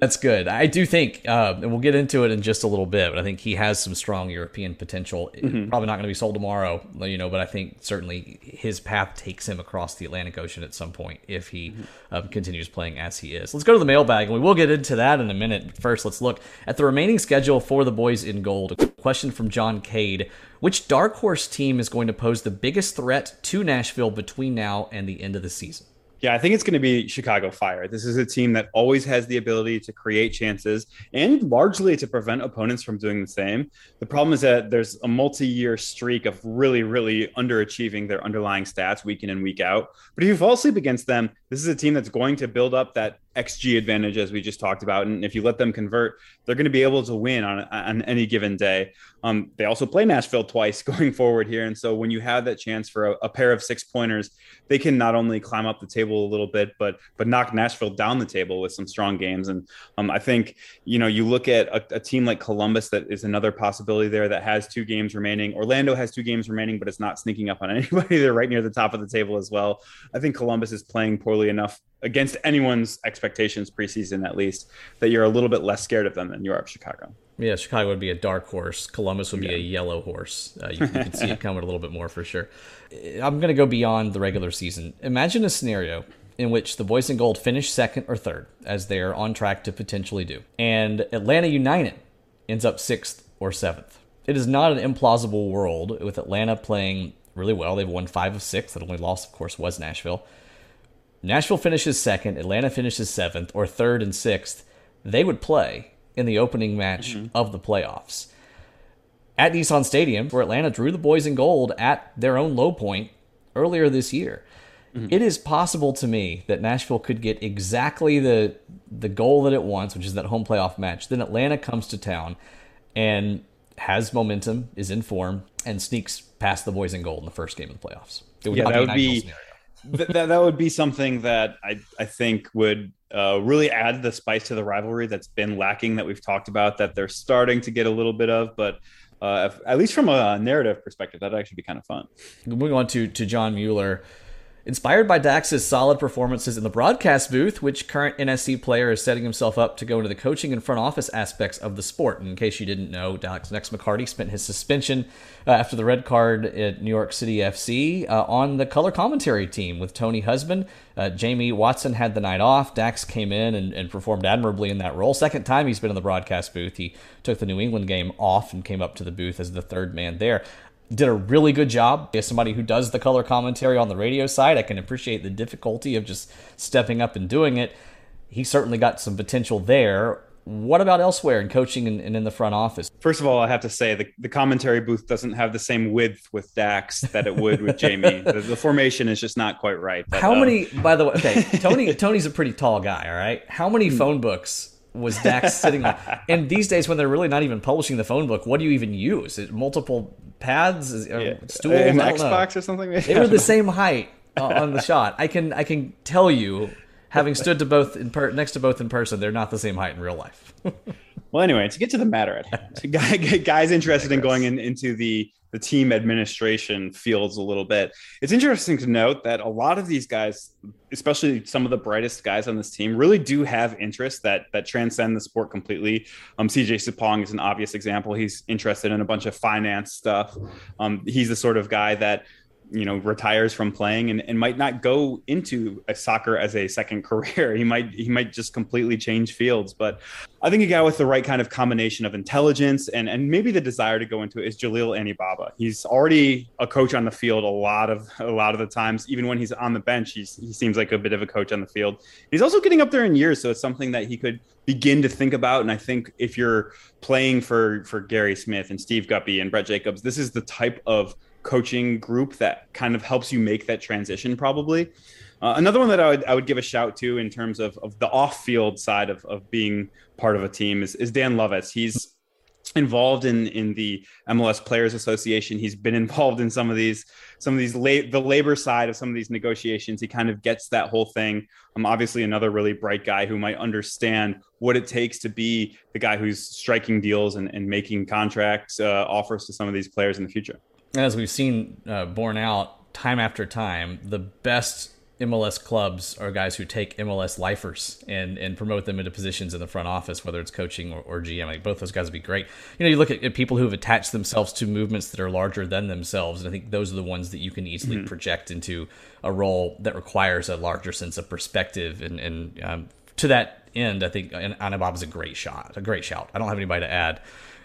that's good. I do think, uh, and we'll get into it in just a little bit, but I think he has some strong European potential. Mm-hmm. Probably not going to be sold tomorrow, you know, but I think certainly his path takes him across the Atlantic Ocean at some point if he mm-hmm. um, continues playing as he is. Let's go to the mailbag, and we will get into that in a minute. First, let's look at the remaining schedule for the boys in gold. A question from John Cade. Which dark horse team is going to pose the biggest threat to Nashville between now and the end of the season? Yeah, I think it's going to be Chicago Fire. This is a team that always has the ability to create chances and largely to prevent opponents from doing the same. The problem is that there's a multi year streak of really, really underachieving their underlying stats week in and week out. But if you fall asleep against them, this is a team that's going to build up that XG advantage, as we just talked about. And if you let them convert, they're going to be able to win on, on any given day. Um, they also play Nashville twice going forward here. And so when you have that chance for a, a, pair of six pointers, they can not only climb up the table a little bit, but but knock Nashville down the table with some strong games. And um, I think, you know, you look at a, a, team like Columbus that is another possibility there that has two games remaining. Orlando has two games remaining, but it's not sneaking up on anybody. They're right near the top of the table as well. I think Columbus is playing poorly enough against anyone's expectations preseason, at least, that you're a little bit less scared of them than you are of Chicago. Yeah, Chicago would be a dark horse. Columbus would be yeah. a yellow horse. Uh, you, you can see it coming a little bit more for sure. I'm going to go beyond the regular season. Imagine a scenario in which the Boys in Gold finish second or third, as they are on track to potentially do, and Atlanta United ends up sixth or seventh. It is not an implausible world with Atlanta playing really well. They've won five of six. That only loss, of course, was Nashville. Nashville finishes second, Atlanta finishes seventh or third and sixth, they would play in the opening match mm-hmm. of the playoffs. At Nissan Stadium, where Atlanta drew the boys in gold at their own low point earlier this year. Mm-hmm. It is possible to me that Nashville could get exactly the the goal that it wants, which is that home playoff match. Then Atlanta comes to town and has momentum, is in form, and sneaks past the boys in gold in the first game of the playoffs. It would yeah, that would be scenario that, that, that would be something that I, I think would uh, really add the spice to the rivalry that's been lacking that we've talked about that they're starting to get a little bit of, but uh, if, at least from a narrative perspective, that'd actually be kind of fun. Moving on to to John Mueller. Inspired by Dax's solid performances in the broadcast booth, which current NSC player is setting himself up to go into the coaching and front office aspects of the sport. And in case you didn't know, Dax Nex McCarty spent his suspension uh, after the red card at New York City FC uh, on the color commentary team with Tony Husband. Uh, Jamie Watson had the night off. Dax came in and, and performed admirably in that role. Second time he's been in the broadcast booth. He took the New England game off and came up to the booth as the third man there did a really good job. As somebody who does the color commentary on the radio side, I can appreciate the difficulty of just stepping up and doing it. He certainly got some potential there. What about elsewhere in coaching and, and in the front office? First of all, I have to say the, the commentary booth doesn't have the same width with Dax that it would with Jamie. the, the, formation is just not quite right. But, How um... many, by the way, okay, Tony Tony's a pretty tall guy, all right? How many hmm. phone books was Dax sitting on. And these days, when they're really not even publishing the phone book, what do you even use? It, multiple pads, Is, yeah. stools, an Xbox know. or something. They were the same height uh, on the shot. I can I can tell you, having stood to both in per- next to both in person, they're not the same height in real life. well, anyway, to get to the matter at hand, guys interested in going in, into the the team administration fields a little bit. It's interesting to note that a lot of these guys, especially some of the brightest guys on this team, really do have interests that that transcend the sport completely. Um, CJ Sapong is an obvious example. He's interested in a bunch of finance stuff. Um, he's the sort of guy that you know retires from playing and, and might not go into soccer as a second career. He might he might just completely change fields. But i think a guy with the right kind of combination of intelligence and and maybe the desire to go into it is jalil anibaba. He's already a coach on the field a lot of a lot of the times. Even when he's on the bench he's, he seems like a bit of a coach on the field. He's also getting up there in years so it's something that he could begin to think about. And i think if you're playing for for gary smith and steve guppy and brett jacobs this is the type of coaching group that kind of helps you make that transition probably uh, another one that I would, I would give a shout to in terms of, of the off-field side of, of being part of a team is, is Dan Lovitz. He's involved in in the MLS Players Association. He's been involved in some of these some of these la- the labor side of some of these negotiations. He kind of gets that whole thing. I'm obviously another really bright guy who might understand what it takes to be the guy who's striking deals and, and making contracts uh, offers to some of these players in the future as we've seen uh, borne out time after time, the best MLS clubs are guys who take MLS lifers and, and promote them into positions in the front office, whether it's coaching or, or GM. Like both those guys would be great. You know, you look at, at, people who have attached themselves to movements that are larger than themselves, and I think those are the ones that you can easily mm-hmm. project into a role that requires a larger sense of perspective. And, and um, to that end, I think Anibaba is a great shot, a great shout. I don't have anybody to add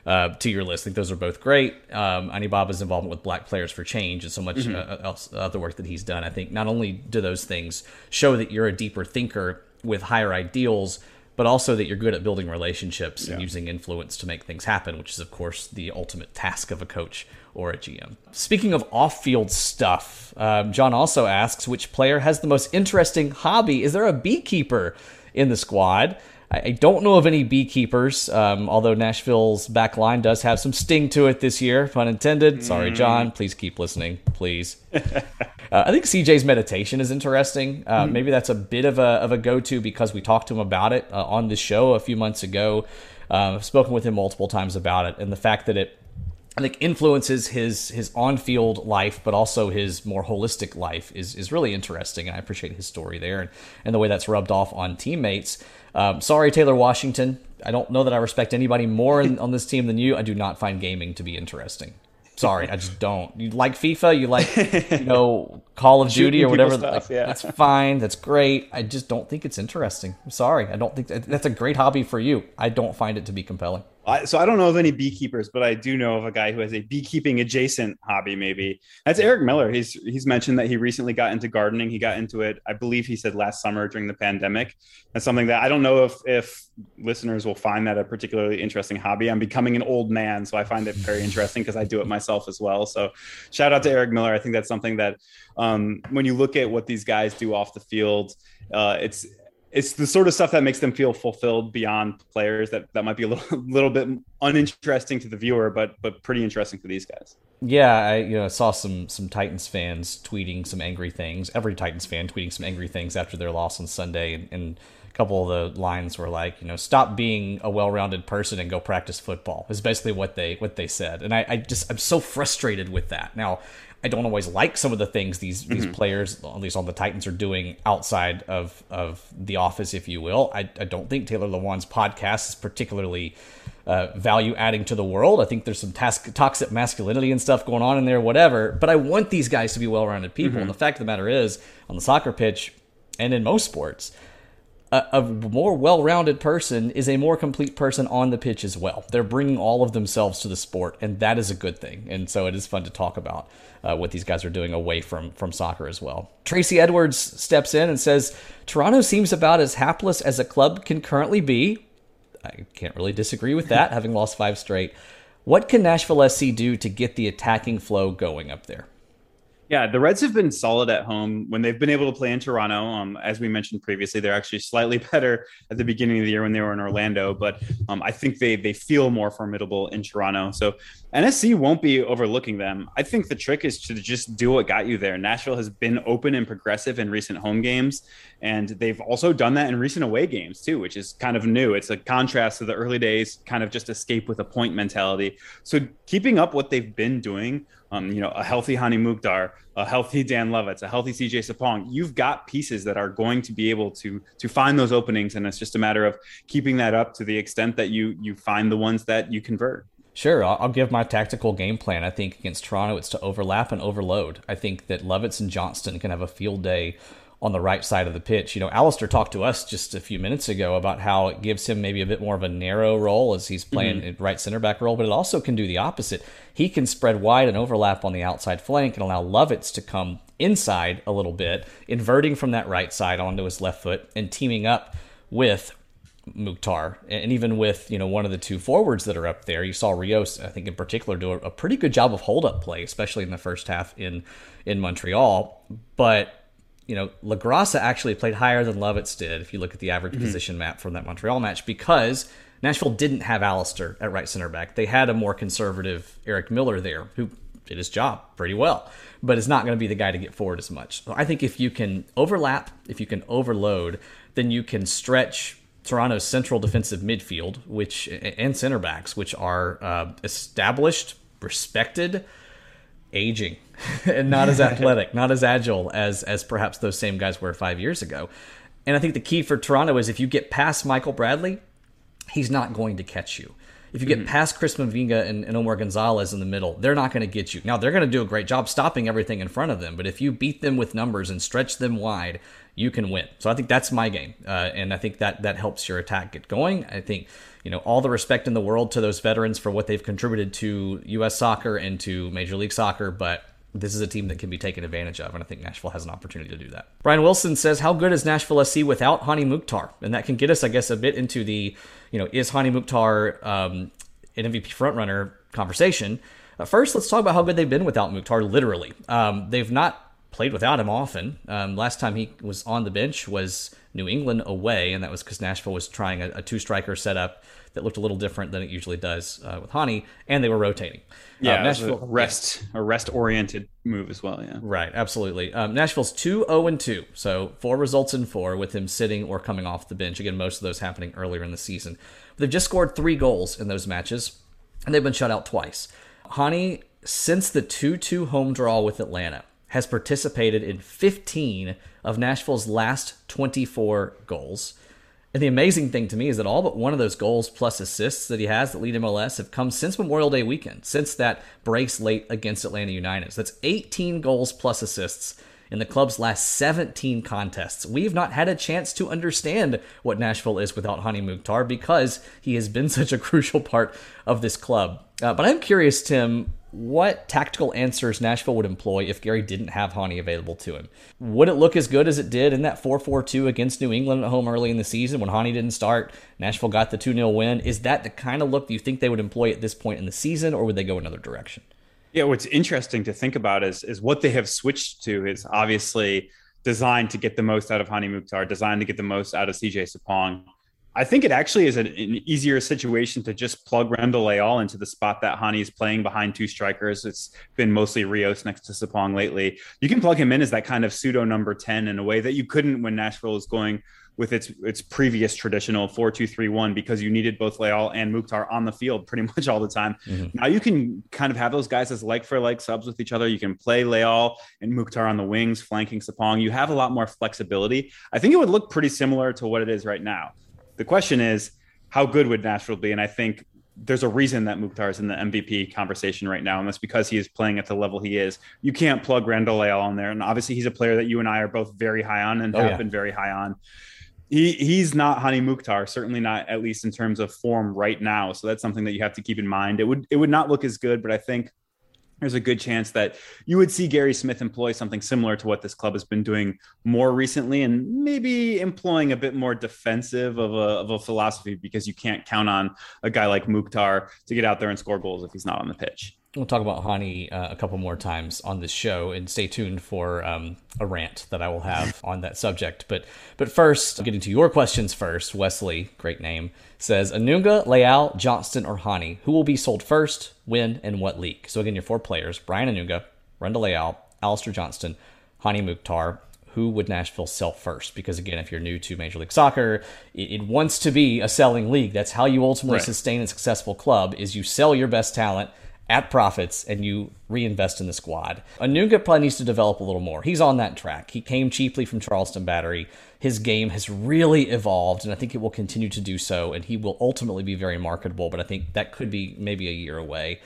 uh, to your list. I think those are both great. Um, Anibaba's involvement with Black Players for Change and so much mm-hmm. uh, else, other work that he's done. I think not only do those things show that you're a deeper thinker with higher ideals, but also that you're good at building relationships yeah. and using influence to make things happen, which is, of course, the ultimate task of a coach or a GM. Speaking of off field stuff, um, John also asks which player has the most interesting hobby? Is there a beekeeper in the squad? I don't know of any beekeepers, um, although Nashville's back line does have some sting to it this year, pun intended. Sorry, John. Please keep listening, please. uh, I think CJ's meditation is interesting. Uh, mm. Maybe that's a bit of a, of a go to because we talked to him about it uh, on this show a few months ago. Uh, I've spoken with him multiple times about it, and the fact that it I think influences his his on field life, but also his more holistic life is is really interesting, and I appreciate his story there and, and the way that's rubbed off on teammates. Um, sorry, Taylor Washington. I don't know that I respect anybody more in, on this team than you. I do not find gaming to be interesting. Sorry, I just don't. You like FIFA? You like you know Call of Duty or whatever? Stuff, like, yeah. That's fine. That's great. I just don't think it's interesting. I'm sorry. I don't think that, that's a great hobby for you. I don't find it to be compelling. I, so I don't know of any beekeepers, but I do know of a guy who has a beekeeping adjacent hobby. Maybe that's Eric Miller. He's he's mentioned that he recently got into gardening. He got into it, I believe he said last summer during the pandemic. That's something that I don't know if if listeners will find that a particularly interesting hobby. I'm becoming an old man, so I find it very interesting because I do it myself as well. So shout out to Eric Miller. I think that's something that um, when you look at what these guys do off the field, uh, it's it's the sort of stuff that makes them feel fulfilled beyond players that that might be a little little bit uninteresting to the viewer but but pretty interesting for these guys. Yeah i you know saw some some titans fans tweeting some angry things every titans fan tweeting some angry things after their loss on sunday and, and a couple of the lines were like you know stop being a well-rounded person and go practice football is basically what they what they said and i, I just i'm so frustrated with that. Now I don't always like some of the things these these mm-hmm. players, at least on the Titans, are doing outside of of the office, if you will. I, I don't think Taylor Lewan's podcast is particularly uh, value adding to the world. I think there's some task, toxic masculinity and stuff going on in there, whatever. But I want these guys to be well rounded people. Mm-hmm. And the fact of the matter is, on the soccer pitch and in most sports, a, a more well-rounded person is a more complete person on the pitch as well. They're bringing all of themselves to the sport, and that is a good thing. And so it is fun to talk about uh, what these guys are doing away from from soccer as well. Tracy Edwards steps in and says, "Toronto seems about as hapless as a club can currently be." I can't really disagree with that, having lost five straight. What can Nashville SC do to get the attacking flow going up there? Yeah, the Reds have been solid at home when they've been able to play in Toronto. Um, as we mentioned previously, they're actually slightly better at the beginning of the year when they were in Orlando, but um, I think they they feel more formidable in Toronto. So NSC won't be overlooking them. I think the trick is to just do what got you there. Nashville has been open and progressive in recent home games, and they've also done that in recent away games too, which is kind of new. It's a contrast to the early days, kind of just escape with a point mentality. So keeping up what they've been doing um, you know, a healthy Hany Mukhtar, a healthy Dan Lovitz, a healthy CJ Sapong. You've got pieces that are going to be able to to find those openings, and it's just a matter of keeping that up to the extent that you you find the ones that you convert. Sure, I'll, I'll, give my tactical game plan. I think against Toronto, it's to overlap and overload. I think that Lovitz and Johnston can have a field day on the right side of the pitch. You know, Alistair talked to us just a few minutes ago about how it gives him maybe a bit more of a narrow role as he's playing mm-hmm. right center back role, but it also can do the opposite. He can spread wide and overlap on the outside flank and allow Lovitz to come inside a little bit, inverting from that right side onto his left foot and teaming up with Mukhtar, and even with you know one of the two forwards that are up there, you saw Rios, I think in particular, do a, pretty good job of hold up play, especially in the first half in in Montreal. But you know, LaGrassa actually played higher than Lovitz did if you look at the average mm-hmm. position map from that Montreal match because Nashville didn't have Alistair at right center back. They had a more conservative Eric Miller there who did his job pretty well, but is not going to be the guy to get forward as much. So I think if you can overlap, if you can overload, then you can stretch Toronto's central defensive midfield, which and center backs, which are uh, established, respected, aging, and not as athletic, not as agile as as perhaps those same guys were five years ago. And I think the key for Toronto is if you get past Michael Bradley, he's not going to catch you. If you get mm-hmm. past Chris Mavinga and, and Omar Gonzalez in the middle, they're not going to get you. Now, they're going to do a great job stopping everything in front of them, but if you beat them with numbers and stretch them wide, you can win. So I think that's my game, uh, and I think that that helps your attack get going. I think you know all the respect in the world to those veterans for what they've contributed to U.S. soccer and to Major League Soccer, but this is a team that can be taken advantage of, and I think Nashville has an opportunity to do that. Brian Wilson says, "How good is Nashville SC without Hany Mukhtar?" And that can get us, I guess, a bit into the, you know, is Hany Mukhtar um, an MVP frontrunner conversation? Uh, first, let's talk about how good they've been without Mukhtar. Literally, um, they've not played without him often. Um, last time he was on the bench was New England away, and that was because Nashville was trying a, a two striker setup that looked a little different than it usually does uh, with Hany, and they were rotating. Yeah, uh, Nashville a rest a rest oriented move as well. Yeah, right, absolutely. Um, Nashville's two zero oh and two, so four results in four with him sitting or coming off the bench. Again, most of those happening earlier in the season. But they've just scored three goals in those matches, and they've been shut out twice. Hany since the two two home draw with Atlanta has participated in 15 of Nashville's last 24 goals. And the amazing thing to me is that all but one of those goals plus assists that he has that lead MLS have come since Memorial Day weekend, since that brace late against Atlanta United. So that's 18 goals plus assists in the club's last 17 contests. We've not had a chance to understand what Nashville is without Hany Mukhtar because he has been such a crucial part of this club. Uh, but I'm curious, Tim, what tactical answers Nashville would employ if Gary didn't have Hany available to him. Would it look as good as it did in that 4 4 2 against New England at home early in the season when Hany didn't start? Nashville got the 2 0 win. Is that the kind of look you think they would employ at this point in the season, or would they go another direction? Yeah, what's interesting to think about is, is what they have switched to is obviously designed to get the most out of Hany Mukhtar, designed to get the most out of CJ Sapong I think it actually is an, an, easier situation to just plug Randall Leal into the spot that Hany is playing behind two strikers. It's been mostly Rios next to Sapong lately. You can plug him in as that kind of pseudo number 10 in a way that you couldn't when Nashville is going with its its previous traditional 4-2-3-1 because you needed both Leal and Mukhtar on the field pretty much all the time. Mm-hmm. Now you can kind of have those guys as like for like subs with each other. You can play Leal and Mukhtar on the wings, flanking Sapong. You have a lot more flexibility. I think it would look pretty similar to what it is right now. The question is, how good would Nashville be? And I think there's a reason that Mukhtar is in the MVP conversation right now, and that's because he is playing at the level he is. You can't plug Randall Leal on there, and obviously he's a player that you and I are both very high on and oh, have yeah. been very high on. He he's not Hany Mukhtar, certainly not at least in terms of form right now. So that's something that you have to keep in mind. It would it would not look as good, but I think there's a good chance that you would see Gary Smith employ something similar to what this club has been doing more recently and maybe employing a bit more defensive of a, of a philosophy because you can't count on a guy like Mukhtar to get out there and score goals if he's not on the pitch. We'll talk about Hany uh, a couple more times on this show, and stay tuned for um, a rant that I will have on that subject. But but first, getting to your questions first. Wesley, great name, says Anunga, Leal, Johnston, or Hany, Who will be sold first? When and what league? So again, your four players: Brian Anunga, Randall Leal, Alistair Johnston, Hany Mukhtar. Who would Nashville sell first? Because again, if you're new to Major League Soccer, it, it wants to be a selling league. That's how you ultimately right. sustain a successful club. Is you sell your best talent at profits and you reinvest in the squad. Anunga probably needs to develop a little more. He's on that track. He came cheaply from Charleston Battery. His game has really evolved, and I think it will continue to do so, and he will ultimately be very marketable, but I think that could be maybe a year away.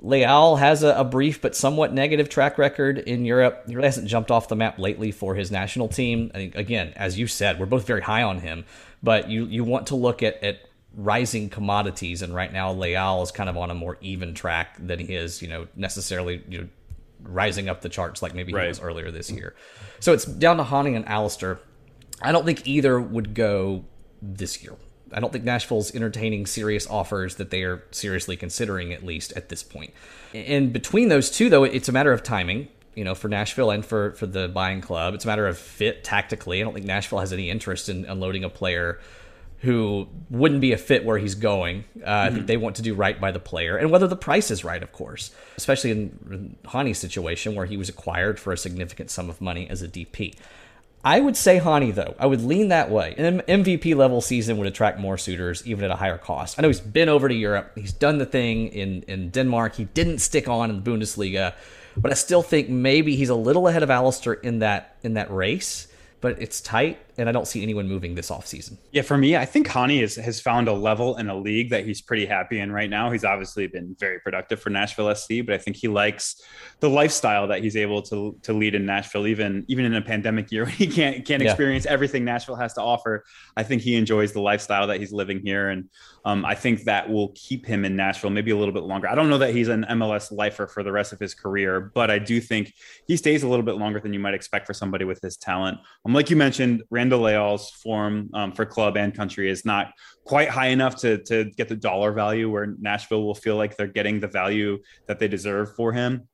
Leal has a, a, brief but somewhat negative track record in Europe. He really hasn't jumped off the map lately for his national team. I think, again, as you said, we're both very high on him, but you, you want to look at, at rising commodities, and right now Leal is kind of on a more even track than he is, you know, necessarily you know rising up the charts like maybe right. he was earlier this year. So it's down to Hany and Alistair. I don't think either would go this year. I don't think Nashville's entertaining serious offers that they are seriously considering, at least at this point. In between those two, though, it's a matter of timing. You know, for Nashville and for for the buying club, it's a matter of fit tactically. I don't think Nashville has any interest in unloading a player who wouldn't be a fit where he's going. Uh, mm-hmm. I think mm-hmm. they want to do right by the player and whether the price is right, of course, especially in Hany's situation where he was acquired for a significant sum of money as a DP. I would say Hany, though. I would lean that way. An MVP level season would attract more suitors, even at a higher cost. I know he's been over to Europe. He's done the thing in, in Denmark. He didn't stick on in the Bundesliga, but I still think maybe he's a little ahead of Alistair in that in that race but it's tight and I don't see anyone moving this offseason. Yeah, for me, I think Hany has, has found a level in a league that he's pretty happy in right now. He's obviously been very productive for Nashville SC, but I think he likes the lifestyle that he's able to to lead in Nashville, even even in a pandemic year when he can't can't yeah. experience everything Nashville has to offer. I think he enjoys the lifestyle that he's living here, and um, I think that will keep him in Nashville maybe a little bit longer. I don't know that he's an MLS lifer for the rest of his career, but I do think he stays a little bit longer than you might expect for somebody with his talent. Um, like you mentioned, Randall Leal's form um, for club and country is not quite high enough to to get the dollar value where Nashville will feel like they're getting the value that they deserve for him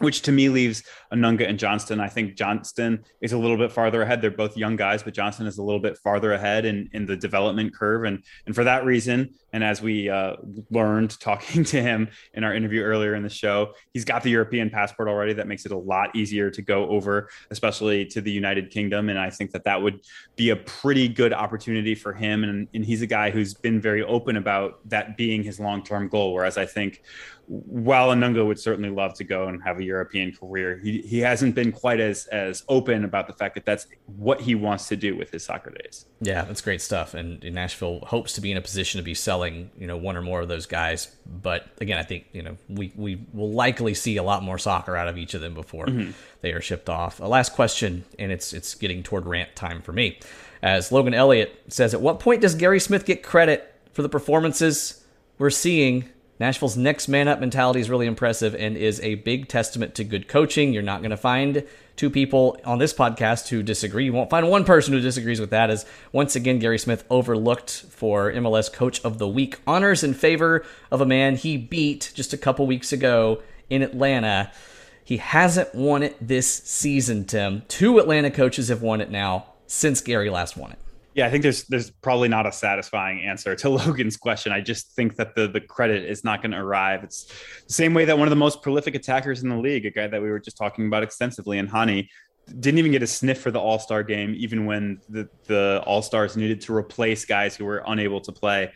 which to me leaves Anunga and Johnston. I think Johnston is a little bit farther ahead. They're both young guys, but Johnston is a little bit farther ahead in, in the development curve. And, and for that reason, and as we uh, learned talking to him in our interview earlier in the show, he's got the European passport already. That makes it a lot easier to go over, especially to the United Kingdom. And I think that that would be a pretty good opportunity for him. And, and he's a guy who's been very open about that being his long term goal. Whereas I think while Anunga would certainly love to go and have a European career, he, he hasn't been quite as as open about the fact that that's what he wants to do with his soccer days. Yeah, that's great stuff. And, Nashville hopes to be in a position to be selling, you know, one or more of those guys. But again, I think you know we we will likely see a lot more soccer out of each of them before mm-hmm. they are shipped off. A last question, and it's it's getting toward rant time for me. As Logan Elliott says, at what point does Gary Smith get credit for the performances we're seeing Nashville's next man up mentality is really impressive and is a big testament to good coaching. You're not going to find two people on this podcast who disagree. You won't find one person who disagrees with that. As once again, Gary Smith overlooked for MLS Coach of the Week honors in favor of a man he beat just a couple weeks ago in Atlanta. He hasn't won it this season, Tim. Two Atlanta coaches have won it now since Gary last won it. Yeah, I think there's there's probably not a satisfying answer to Logan's question. I just think that the the credit is not going to arrive. It's the same way that one of the most prolific attackers in the league, a guy that we were just talking about extensively in Hany, didn't even get a sniff for the All Star game, even when the the All Stars needed to replace guys who were unable to play.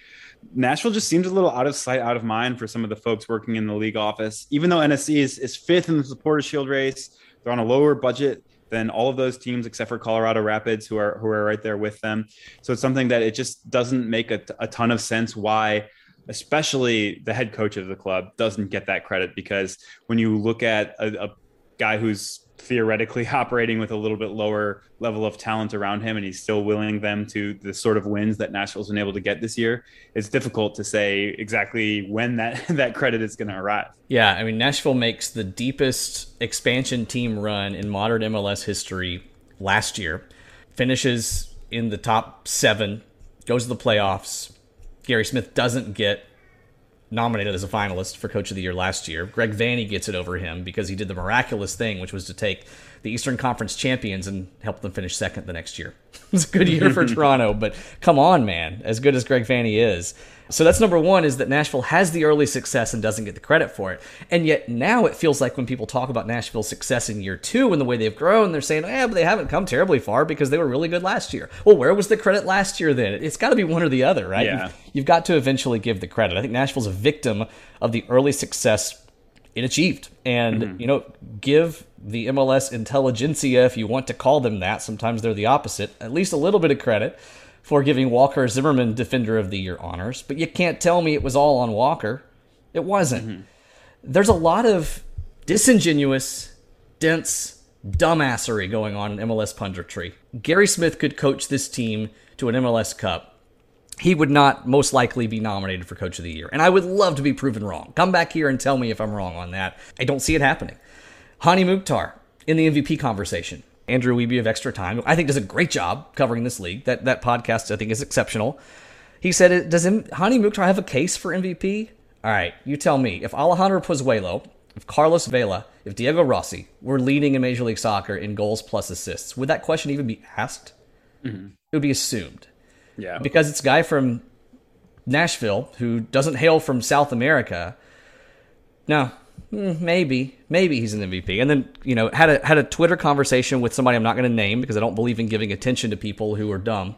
Nashville just seems a little out of sight, out of mind for some of the folks working in the league office. Even though NSC is, is fifth in the Supporters Shield race, they're on a lower budget than all of those teams except for Colorado Rapids, who are who are right there with them. So it's something that it just doesn't make a, a ton of sense why especially the head coach of the club doesn't get that credit because when you look at a, a guy who's theoretically operating with a little bit lower level of talent around him and he's still willing them to the sort of wins that Nashville's been able to get this year, it's difficult to say exactly when that that credit is going to arrive. Yeah, I mean Nashville makes the deepest expansion team run in modern MLS history last year. Finishes in the top 7, goes to the playoffs. Gary Smith doesn't get nominated as a finalist for Coach of the Year last year. Greg Vanney gets it over him because he did the miraculous thing, which was to take the Eastern Conference champions and help them finish second the next year. it was a good year for Toronto, but come on, man, as good as Greg Vanney is, so that's number one is that Nashville has the early success and doesn't get the credit for it. And yet now it feels like when people talk about Nashville's success in year two and the way they've grown, they're saying, yeah, but they haven't come terribly far because they were really good last year. Well, where was the credit last year then? It's got to be one or the other, right? Yeah. You've, you've got to eventually give the credit. I think Nashville's a victim of the early success it achieved. And, mm-hmm. you know, give the MLS intelligentsia, if you want to call them that, sometimes they're the opposite, at least a little bit of credit for giving Walker Zimmerman Defender of the Year honors. But you can't tell me it was all on Walker. It wasn't. Mm-hmm. There's a lot of disingenuous, dense dumbassery going on in MLS punditry. Gary Smith could coach this team to an MLS Cup he would not most likely be nominated for Coach of the Year. And I would love to be proven wrong. Come back here and tell me if I'm wrong on that. I don't see it happening. Hany Mukhtar in the MVP conversation. Andrew Wiebe of Extra Time, I think does a great job covering this league. That that podcast I think is exceptional. He said, "Does Hany Mukhtar have a case for MVP?" All right, you tell me. If Alejandro Pozuelo, if Carlos Vela, if Diego Rossi were leading in Major League Soccer in goals plus assists, would that question even be asked? Mm-hmm. It would be assumed. Yeah. Because it's a guy from Nashville who doesn't hail from South America. No, hmm, maybe, maybe he's an MVP. And then you know had a had a Twitter conversation with somebody I'm not going to name because I don't believe in giving attention to people who are dumb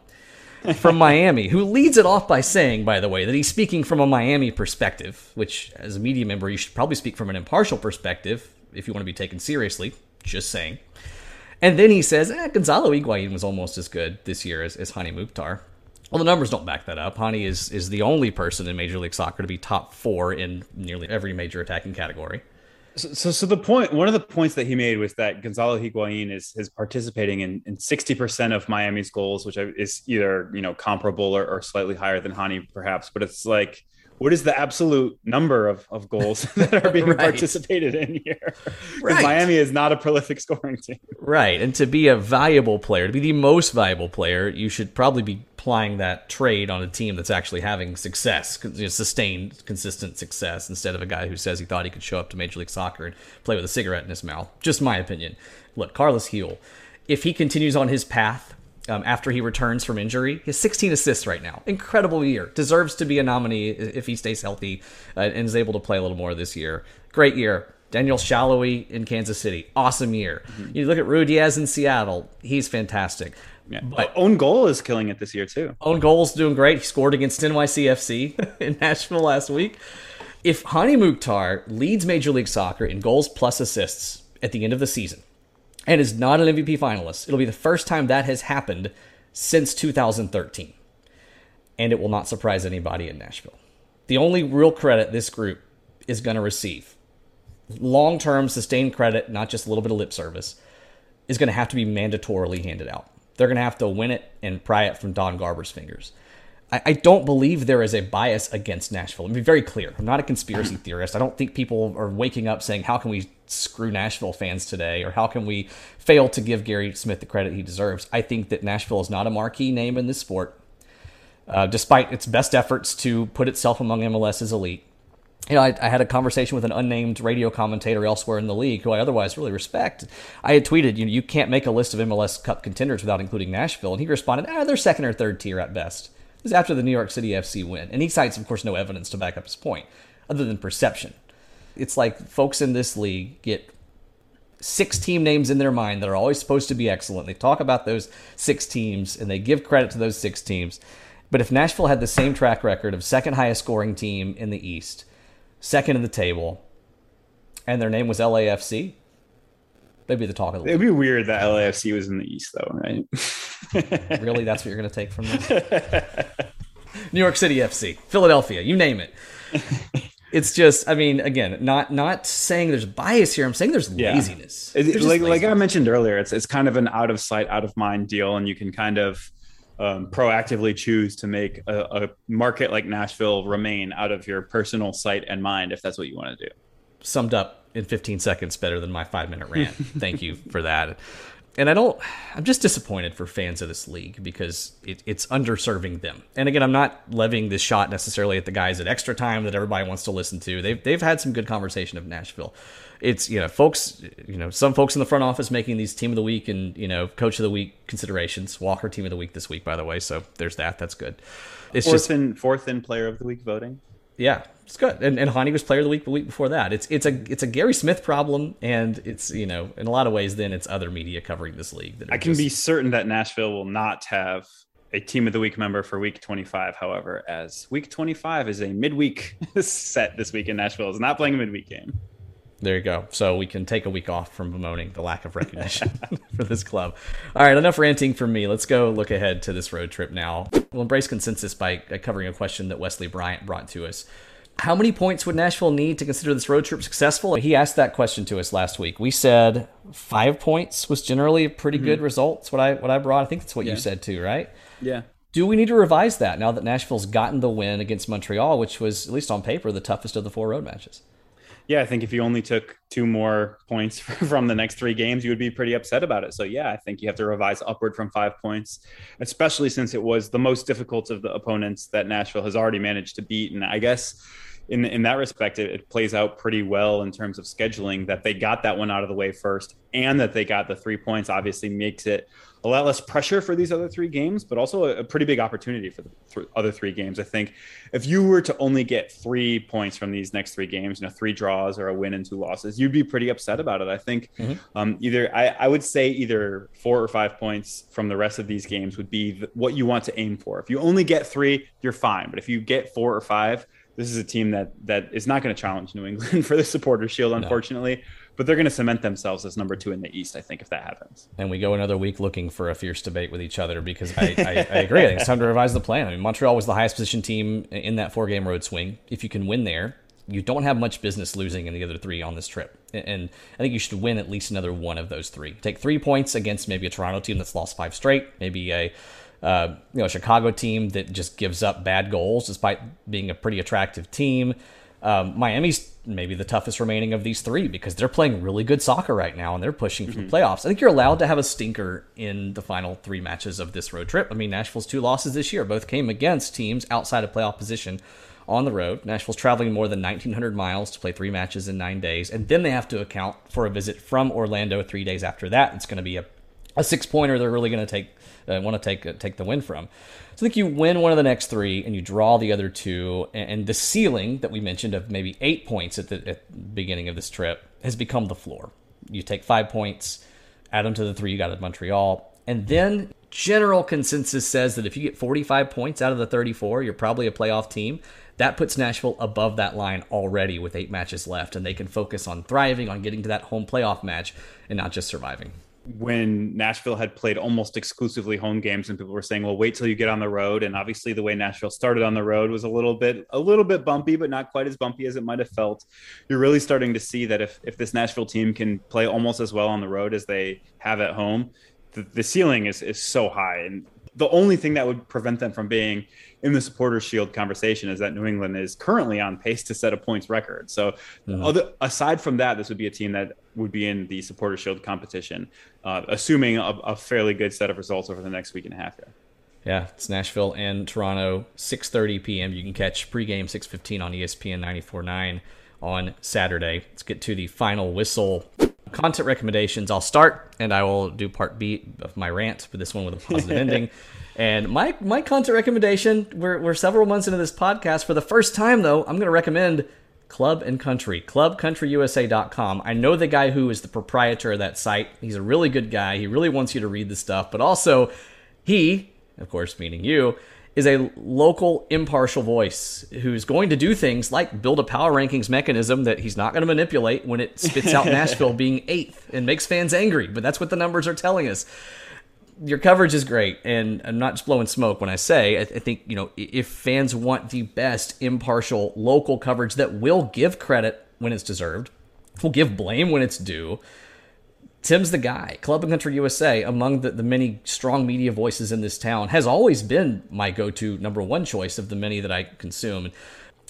from Miami, who leads it off by saying, by the way, that he's speaking from a Miami perspective, which as a media member you should probably speak from an impartial perspective if you want to be taken seriously. Just saying. And then he says, eh, Gonzalo Higuain was almost as good this year as, as Hany Mukhtar. Well, the numbers don't back that up. Hany is is the only person in Major League Soccer to be top four in nearly every major attacking category. So, so, so, the point, one of the points that he made was that Gonzalo Higuain is is participating in in sixty percent of Miami's goals, which is either you know comparable or, or slightly higher than Hany, perhaps. But it's like what is the absolute number of, of goals that are being right. participated in here? Because right. Miami is not a prolific scoring team. Right. And to be a valuable player, to be the most valuable player, you should probably be applying that trade on a team that's actually having success, you know, sustained, consistent success, instead of a guy who says he thought he could show up to Major League Soccer and play with a cigarette in his mouth. Just my opinion. Look, Carles Gil, if he continues on his path um, after he returns from injury. He has 16 assists right now. Incredible year. Deserves to be a nominee if he stays healthy uh, and is able to play a little more this year. Great year. Daniel Salloi in Kansas City. Awesome year. Mm-hmm. You look at Ruidíaz in Seattle. He's fantastic. Yeah. But own goal is killing it this year too. Own goal's doing great. He scored against NYCFC in Nashville last week. If Hany Mukhtar leads Major League Soccer in goals plus assists at the end of the season, and is not an MVP finalist. It'll be the first time that has happened since 2013. And it will not surprise anybody in Nashville. The only real credit this group is going to receive, long term sustained credit, not just a little bit of lip service, is going to have to be mandatorily handed out. They're going to have to win it and pry it from Don Garber's fingers. I, I don't believe there is a bias against Nashville. Let me be very clear. I'm not a conspiracy theorist. I don't think people are waking up saying, how can we screw Nashville fans today? Or how can we fail to give Gary Smith the credit he deserves? I think that Nashville is not a marquee name in this sport, uh, despite its best efforts to put itself among MLS's elite. You know, I, I, had a conversation with an unnamed radio commentator elsewhere in the league who I otherwise really respect. I had tweeted, you know, you can't make a list of MLS Cup contenders without including Nashville. And he responded, ah, they're second or third tier at best This is after the New York City FC win. And he cites, of course, no evidence to back up his point other than perception. It's like folks in this league get six team names in their mind that are always supposed to be excellent. They talk about those six teams and they give credit to those six teams. But if Nashville had the same track record of second highest scoring team in the East, second in the table, and their name was LAFC, they'd be the talk of the. It'd be weird that LAFC was in the East, though, right? really, that's what you're going to take from this? New York City FC, Philadelphia, you name it. It's just, I mean, again, not not saying there's bias here. I'm saying there's yeah. laziness. There's like laziness. like I mentioned earlier, it's it's kind of an out of sight, out of mind deal, and you can kind of um, proactively choose to make a, a market like Nashville remain out of your personal sight and mind if that's what you want to do. Summed up in 15 seconds better than my five minute rant. Thank you for that and I don't. I'm just disappointed for fans of this league because it, it's underserving them. And again, I'm not levying this shot necessarily at the guys at extra time that everybody wants to listen to. They've they've had some good conversation of Nashville. It's you know folks, you know some folks in the front office making these team of the week and you know coach of the week considerations. Walker team of the week this week, by the way. So there's that. That's good. It's fourth just in fourth in player of the week voting. Yeah, it's good. And and Hany was player of the week the week before that. It's it's a it's a Gary Smith problem, and it's you know in a lot of ways then it's other media covering this league. That I can just... be certain that Nashville will not have a team of the week member for week 25 however as week 25 is a midweek set this week in nashville is not playing a midweek game There you go. So we can take a week off from bemoaning the lack of recognition for this club. All right, enough ranting from me. Let's go look ahead to this road trip now. We'll embrace consensus by covering a question that Wesley Bryant brought to us. How many points would Nashville need to consider this road trip successful? He asked that question to us last week. We said five points was generally a pretty mm-hmm. good result. That's what I what I brought. I think that's what yeah. you said too, right? Yeah. Do we need to revise that now that Nashville's gotten the win against Montreal, which was at least on paper the toughest of the four road matches? Yeah, I think if you only took two more points from the next three games, you would be pretty upset about it. So, yeah, I think you have to revise upward from five points, especially since it was the most difficult of the opponents that Nashville has already managed to beat. And I guess in in that respect, it, it, plays out pretty well in terms of scheduling that they got that one out of the way first, and that they got the three points. Obviously, makes it a lot less pressure for these other three games, but also a, a pretty big opportunity for the th- other three games. I think if you were to only get three points from these next three games, you know, three draws or a win and two losses, you'd be pretty upset about it. I think mm-hmm. um, either I, I, would say either four or five points from the rest of these games would be the, what you want to aim for. If you only get three, you're fine, but if you get four or five, this is a team that that is not going to challenge New England for the Supporters Shield, unfortunately. No but they're going to cement themselves as number two in the East, I think, if that happens. And we go another week looking for a fierce debate with each other because I, I, I agree. I think it's time to revise the plan. I mean, Montreal was the highest position team in that four game road swing. If you can win there, you don't have much business losing in the other three on this trip. And I think you should win at least another one of those three. Take three points against maybe a Toronto team that's lost five straight, maybe a uh, you know Chicago team that just gives up bad goals despite being a pretty attractive team. Um, Miami's maybe the toughest remaining of these three because they're playing really good soccer right now and they're pushing for mm-hmm. the playoffs. I think you're allowed to have a stinker in the final three matches of this road trip. I mean, Nashville's two losses this year both came against teams outside of playoff position on the road. Nashville's traveling more than 1,900 miles to play three matches in nine days, and then they have to account for a visit from Orlando three days after that. It's going to be a, a six pointer they're really going to take uh, want to take uh, take the win from. So I think you win one of the next three and you draw the other two, and, the ceiling that we mentioned of maybe eight points at the, at the beginning of this trip has become the floor. You take five points, add them to the three you got at Montreal, and then general consensus says that if you get 45 points out of the 34, you're probably a playoff team. That puts Nashville above that line already with eight matches left, and they can focus on thriving, on getting to that home playoff match, and not just surviving when Nashville had played almost exclusively home games and people were saying, well, wait till you get on the road. And obviously the way Nashville started on the road was a little bit, a little bit bumpy, but not quite as bumpy as it might have felt. You're really starting to see that if, if this Nashville team can play almost as well on the road as they have at home, the, the ceiling is, is so high. And the only thing that would prevent them from being in the supporters shield conversation is that New England is currently on pace to set a points record. So mm-hmm. other, aside from that, this would be a team that would be in the supporters shield competition, uh, assuming a, a, fairly good set of results over the next week and a half here. Yeah, it's Nashville and Toronto, 6:30 p.m. You can catch pregame 6:15 on ESPN 94.9 on Saturday. Let's get to the final whistle content recommendations. I'll start and I will do part B of my rant, but this one with a positive ending. And my my content recommendation, we're, we're several months into this podcast. For the first time, though, I'm going to recommend Club and Country, clubcountryusa.com. I know the guy who is the proprietor of that site. He's a really good guy. He really wants you to read the stuff, but also he, of course, meaning you, is a local impartial voice who's going to do things like build a power rankings mechanism that he's not going to manipulate when it spits out Nashville being eighth and makes fans angry. But that's what the numbers are telling us. Your coverage is great, and I'm not just blowing smoke when I say I, th- I think you know if fans want the best impartial local coverage that will give credit when it's deserved, will give blame when it's due, Tim's the guy. Club and Country USA, among the, the many strong media voices in this town, has always been my go to number one choice of the many that I consume. And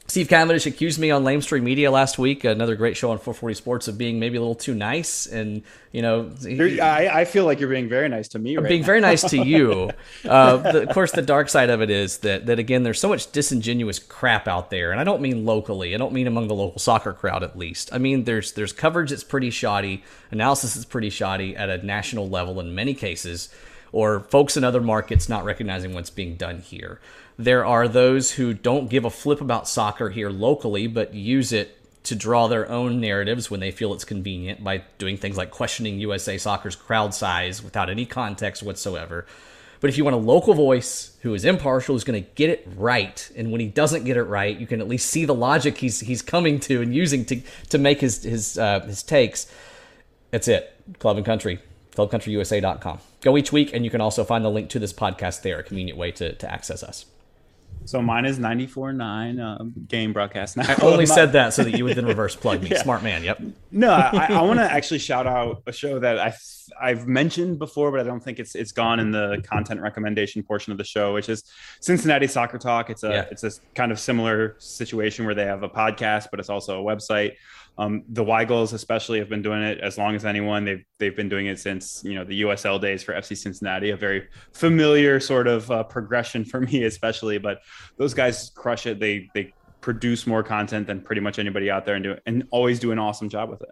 Steve Cavendish accused me on Lamestream Media last week, another great show on 440 Sports, of being maybe a little too nice. And, you know, he, I, I, feel like you're being very nice to me. I'm right being now. very nice to you. uh, the, of course, the dark side of it is that, that, again, there's so much disingenuous crap out there. And I don't mean locally, I don't mean among the local soccer crowd, at least. I mean, there's, there's coverage that's pretty shoddy, analysis that's pretty shoddy at a national level in many cases, or folks in other markets not recognizing what's being done here. There are those who don't give a flip about soccer here locally, but use it to draw their own narratives when they feel it's convenient by doing things like questioning USA Soccer's crowd size without any context whatsoever. But if you want a local voice who is impartial, who's going to get it right, and when he doesn't get it right, you can at least see the logic he's he's coming to and using to to make his his uh, his takes. That's it. Club and Country, clubcountryusa.com. Go each week, and you can also find the link to this podcast there, a convenient way to, to access us. So mine is 94.9 uh, game broadcast now. I only said that so that you would then reverse plug me. yeah. Smart man. Yep. No, I, I want to actually shout out a show that I I've mentioned before, but I don't think it's it's gone in the content recommendation portion of the show, which is Cincinnati Soccer Talk. It's a yeah. it's a kind of similar situation where they have a podcast, but it's also a website. Um, the Weigels especially have been doing it as long as anyone. They've they've been doing it since you know the USL days for FC Cincinnati. A very familiar sort of uh, progression for me, especially. But those guys crush it. They they produce more content than pretty much anybody out there and do and always do an awesome job with it.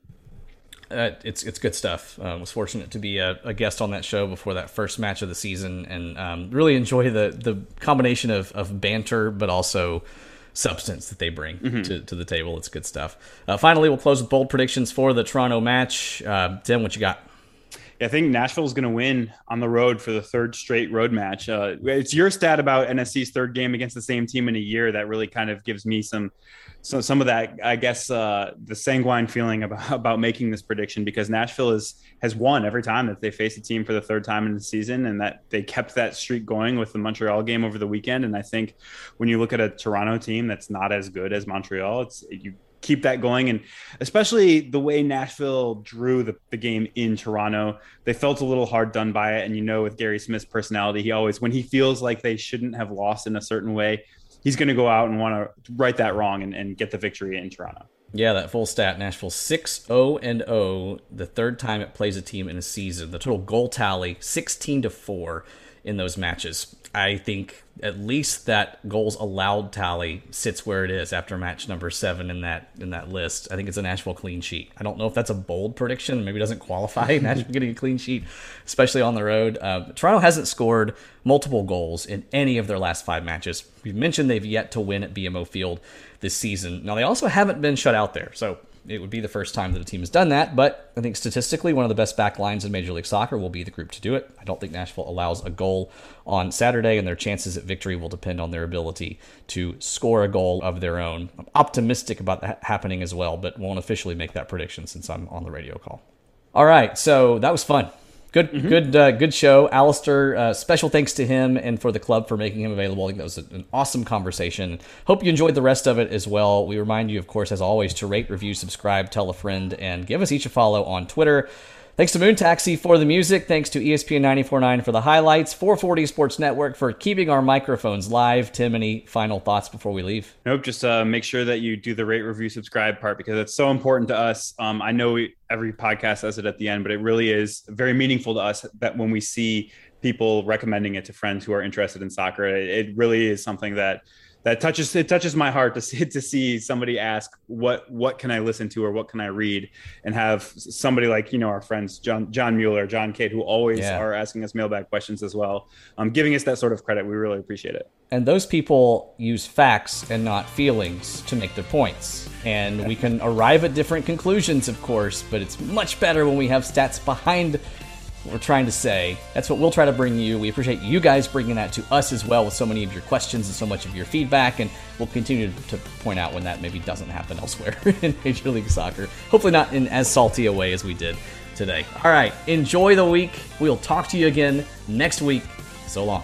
Uh, it's it's good stuff. Uh, was fortunate to be a, a, guest on that show before that first match of the season, and um, really enjoy the the combination of, of banter, but also substance that they bring mm-hmm. to, to the table. It's good stuff. Uh, finally, we'll close with bold predictions for the Toronto match. Uh, Tim, what you got? I think Nashville's going to win on the road for the third straight road match. Uh, it's your stat about NSC's third game against the same team in a year that really kind of gives me some so some of that, I guess, uh, the sanguine feeling about, about making this prediction because Nashville is has won every time that they face a team for the third time in the season, and that they kept that streak going with the Montreal game over the weekend. And I think when you look at a Toronto team that's not as good as Montreal, it's you keep that going. And especially the way Nashville drew the, the game in Toronto, they felt a little hard done by it. And you know, with Gary Smith's personality, he always, when he feels like they shouldn't have lost in a certain way, he's going to go out and want to right that wrong and, and get the victory in Toronto. Yeah, that full stat. Nashville 6 0 and 0, the third time it plays a team in a season. The total goal tally 16 to 4 in those matches. I think at least that goals allowed tally sits where it is after match number seven in that in that list. I think it's a Nashville clean sheet. I don't know if that's a bold prediction. Maybe doesn't qualify Nashville getting a clean sheet, especially on the road. Uh, Toronto hasn't scored multiple goals in any of their last five matches. We've mentioned they've yet to win at BMO Field this season. Now they also haven't been shut out there, so it would be the first time that a team has done that, but I think statistically, one of the best back lines in Major League Soccer will be the group to do it. I don't think Nashville allows a goal on Saturday, and their chances at victory will depend on their ability to score a goal of their own. I'm optimistic about that happening as well, but won't officially make that prediction since I'm on the radio call. All right, so that was fun. Good, mm-hmm. good, uh, good show, Alistair. Uh, special thanks to him and for the club for making him available. I think that was an awesome conversation. Hope you enjoyed the rest of it as well. We remind you, of course, as always, to rate, review, subscribe, tell a friend, and give us each a follow on Twitter. Thanks to Moon Taxi for the music. Thanks to ESPN 94.9 for the highlights. 440 Sports Network for keeping our microphones live. Tim, any final thoughts before we leave? Nope. Just uh, make sure that you do the rate, review, subscribe part because it's so important to us. Um, I know we, every podcast says it at the end, but it really is very meaningful to us that when we see people recommending it to friends who are interested in soccer, it, it really is something that that touches it touches my heart to see to see somebody ask what what can I listen to or what can I read? And have somebody like you know our friends John John Mueller John Kate who always yeah. are asking us mailbag questions as well um, giving us that sort of credit. We really appreciate it. And those people use facts and not feelings to make their points. And we can arrive at different conclusions of course but it's much better when we have stats behind we're trying to say. That's what we'll try to bring you. We appreciate you guys bringing that to us as well with so many of your questions and so much of your feedback. And we'll continue to point out when that maybe doesn't happen elsewhere in Major League Soccer. Hopefully, not in as salty a way as we did today. All right, enjoy the week. We'll talk to you again next week. So long.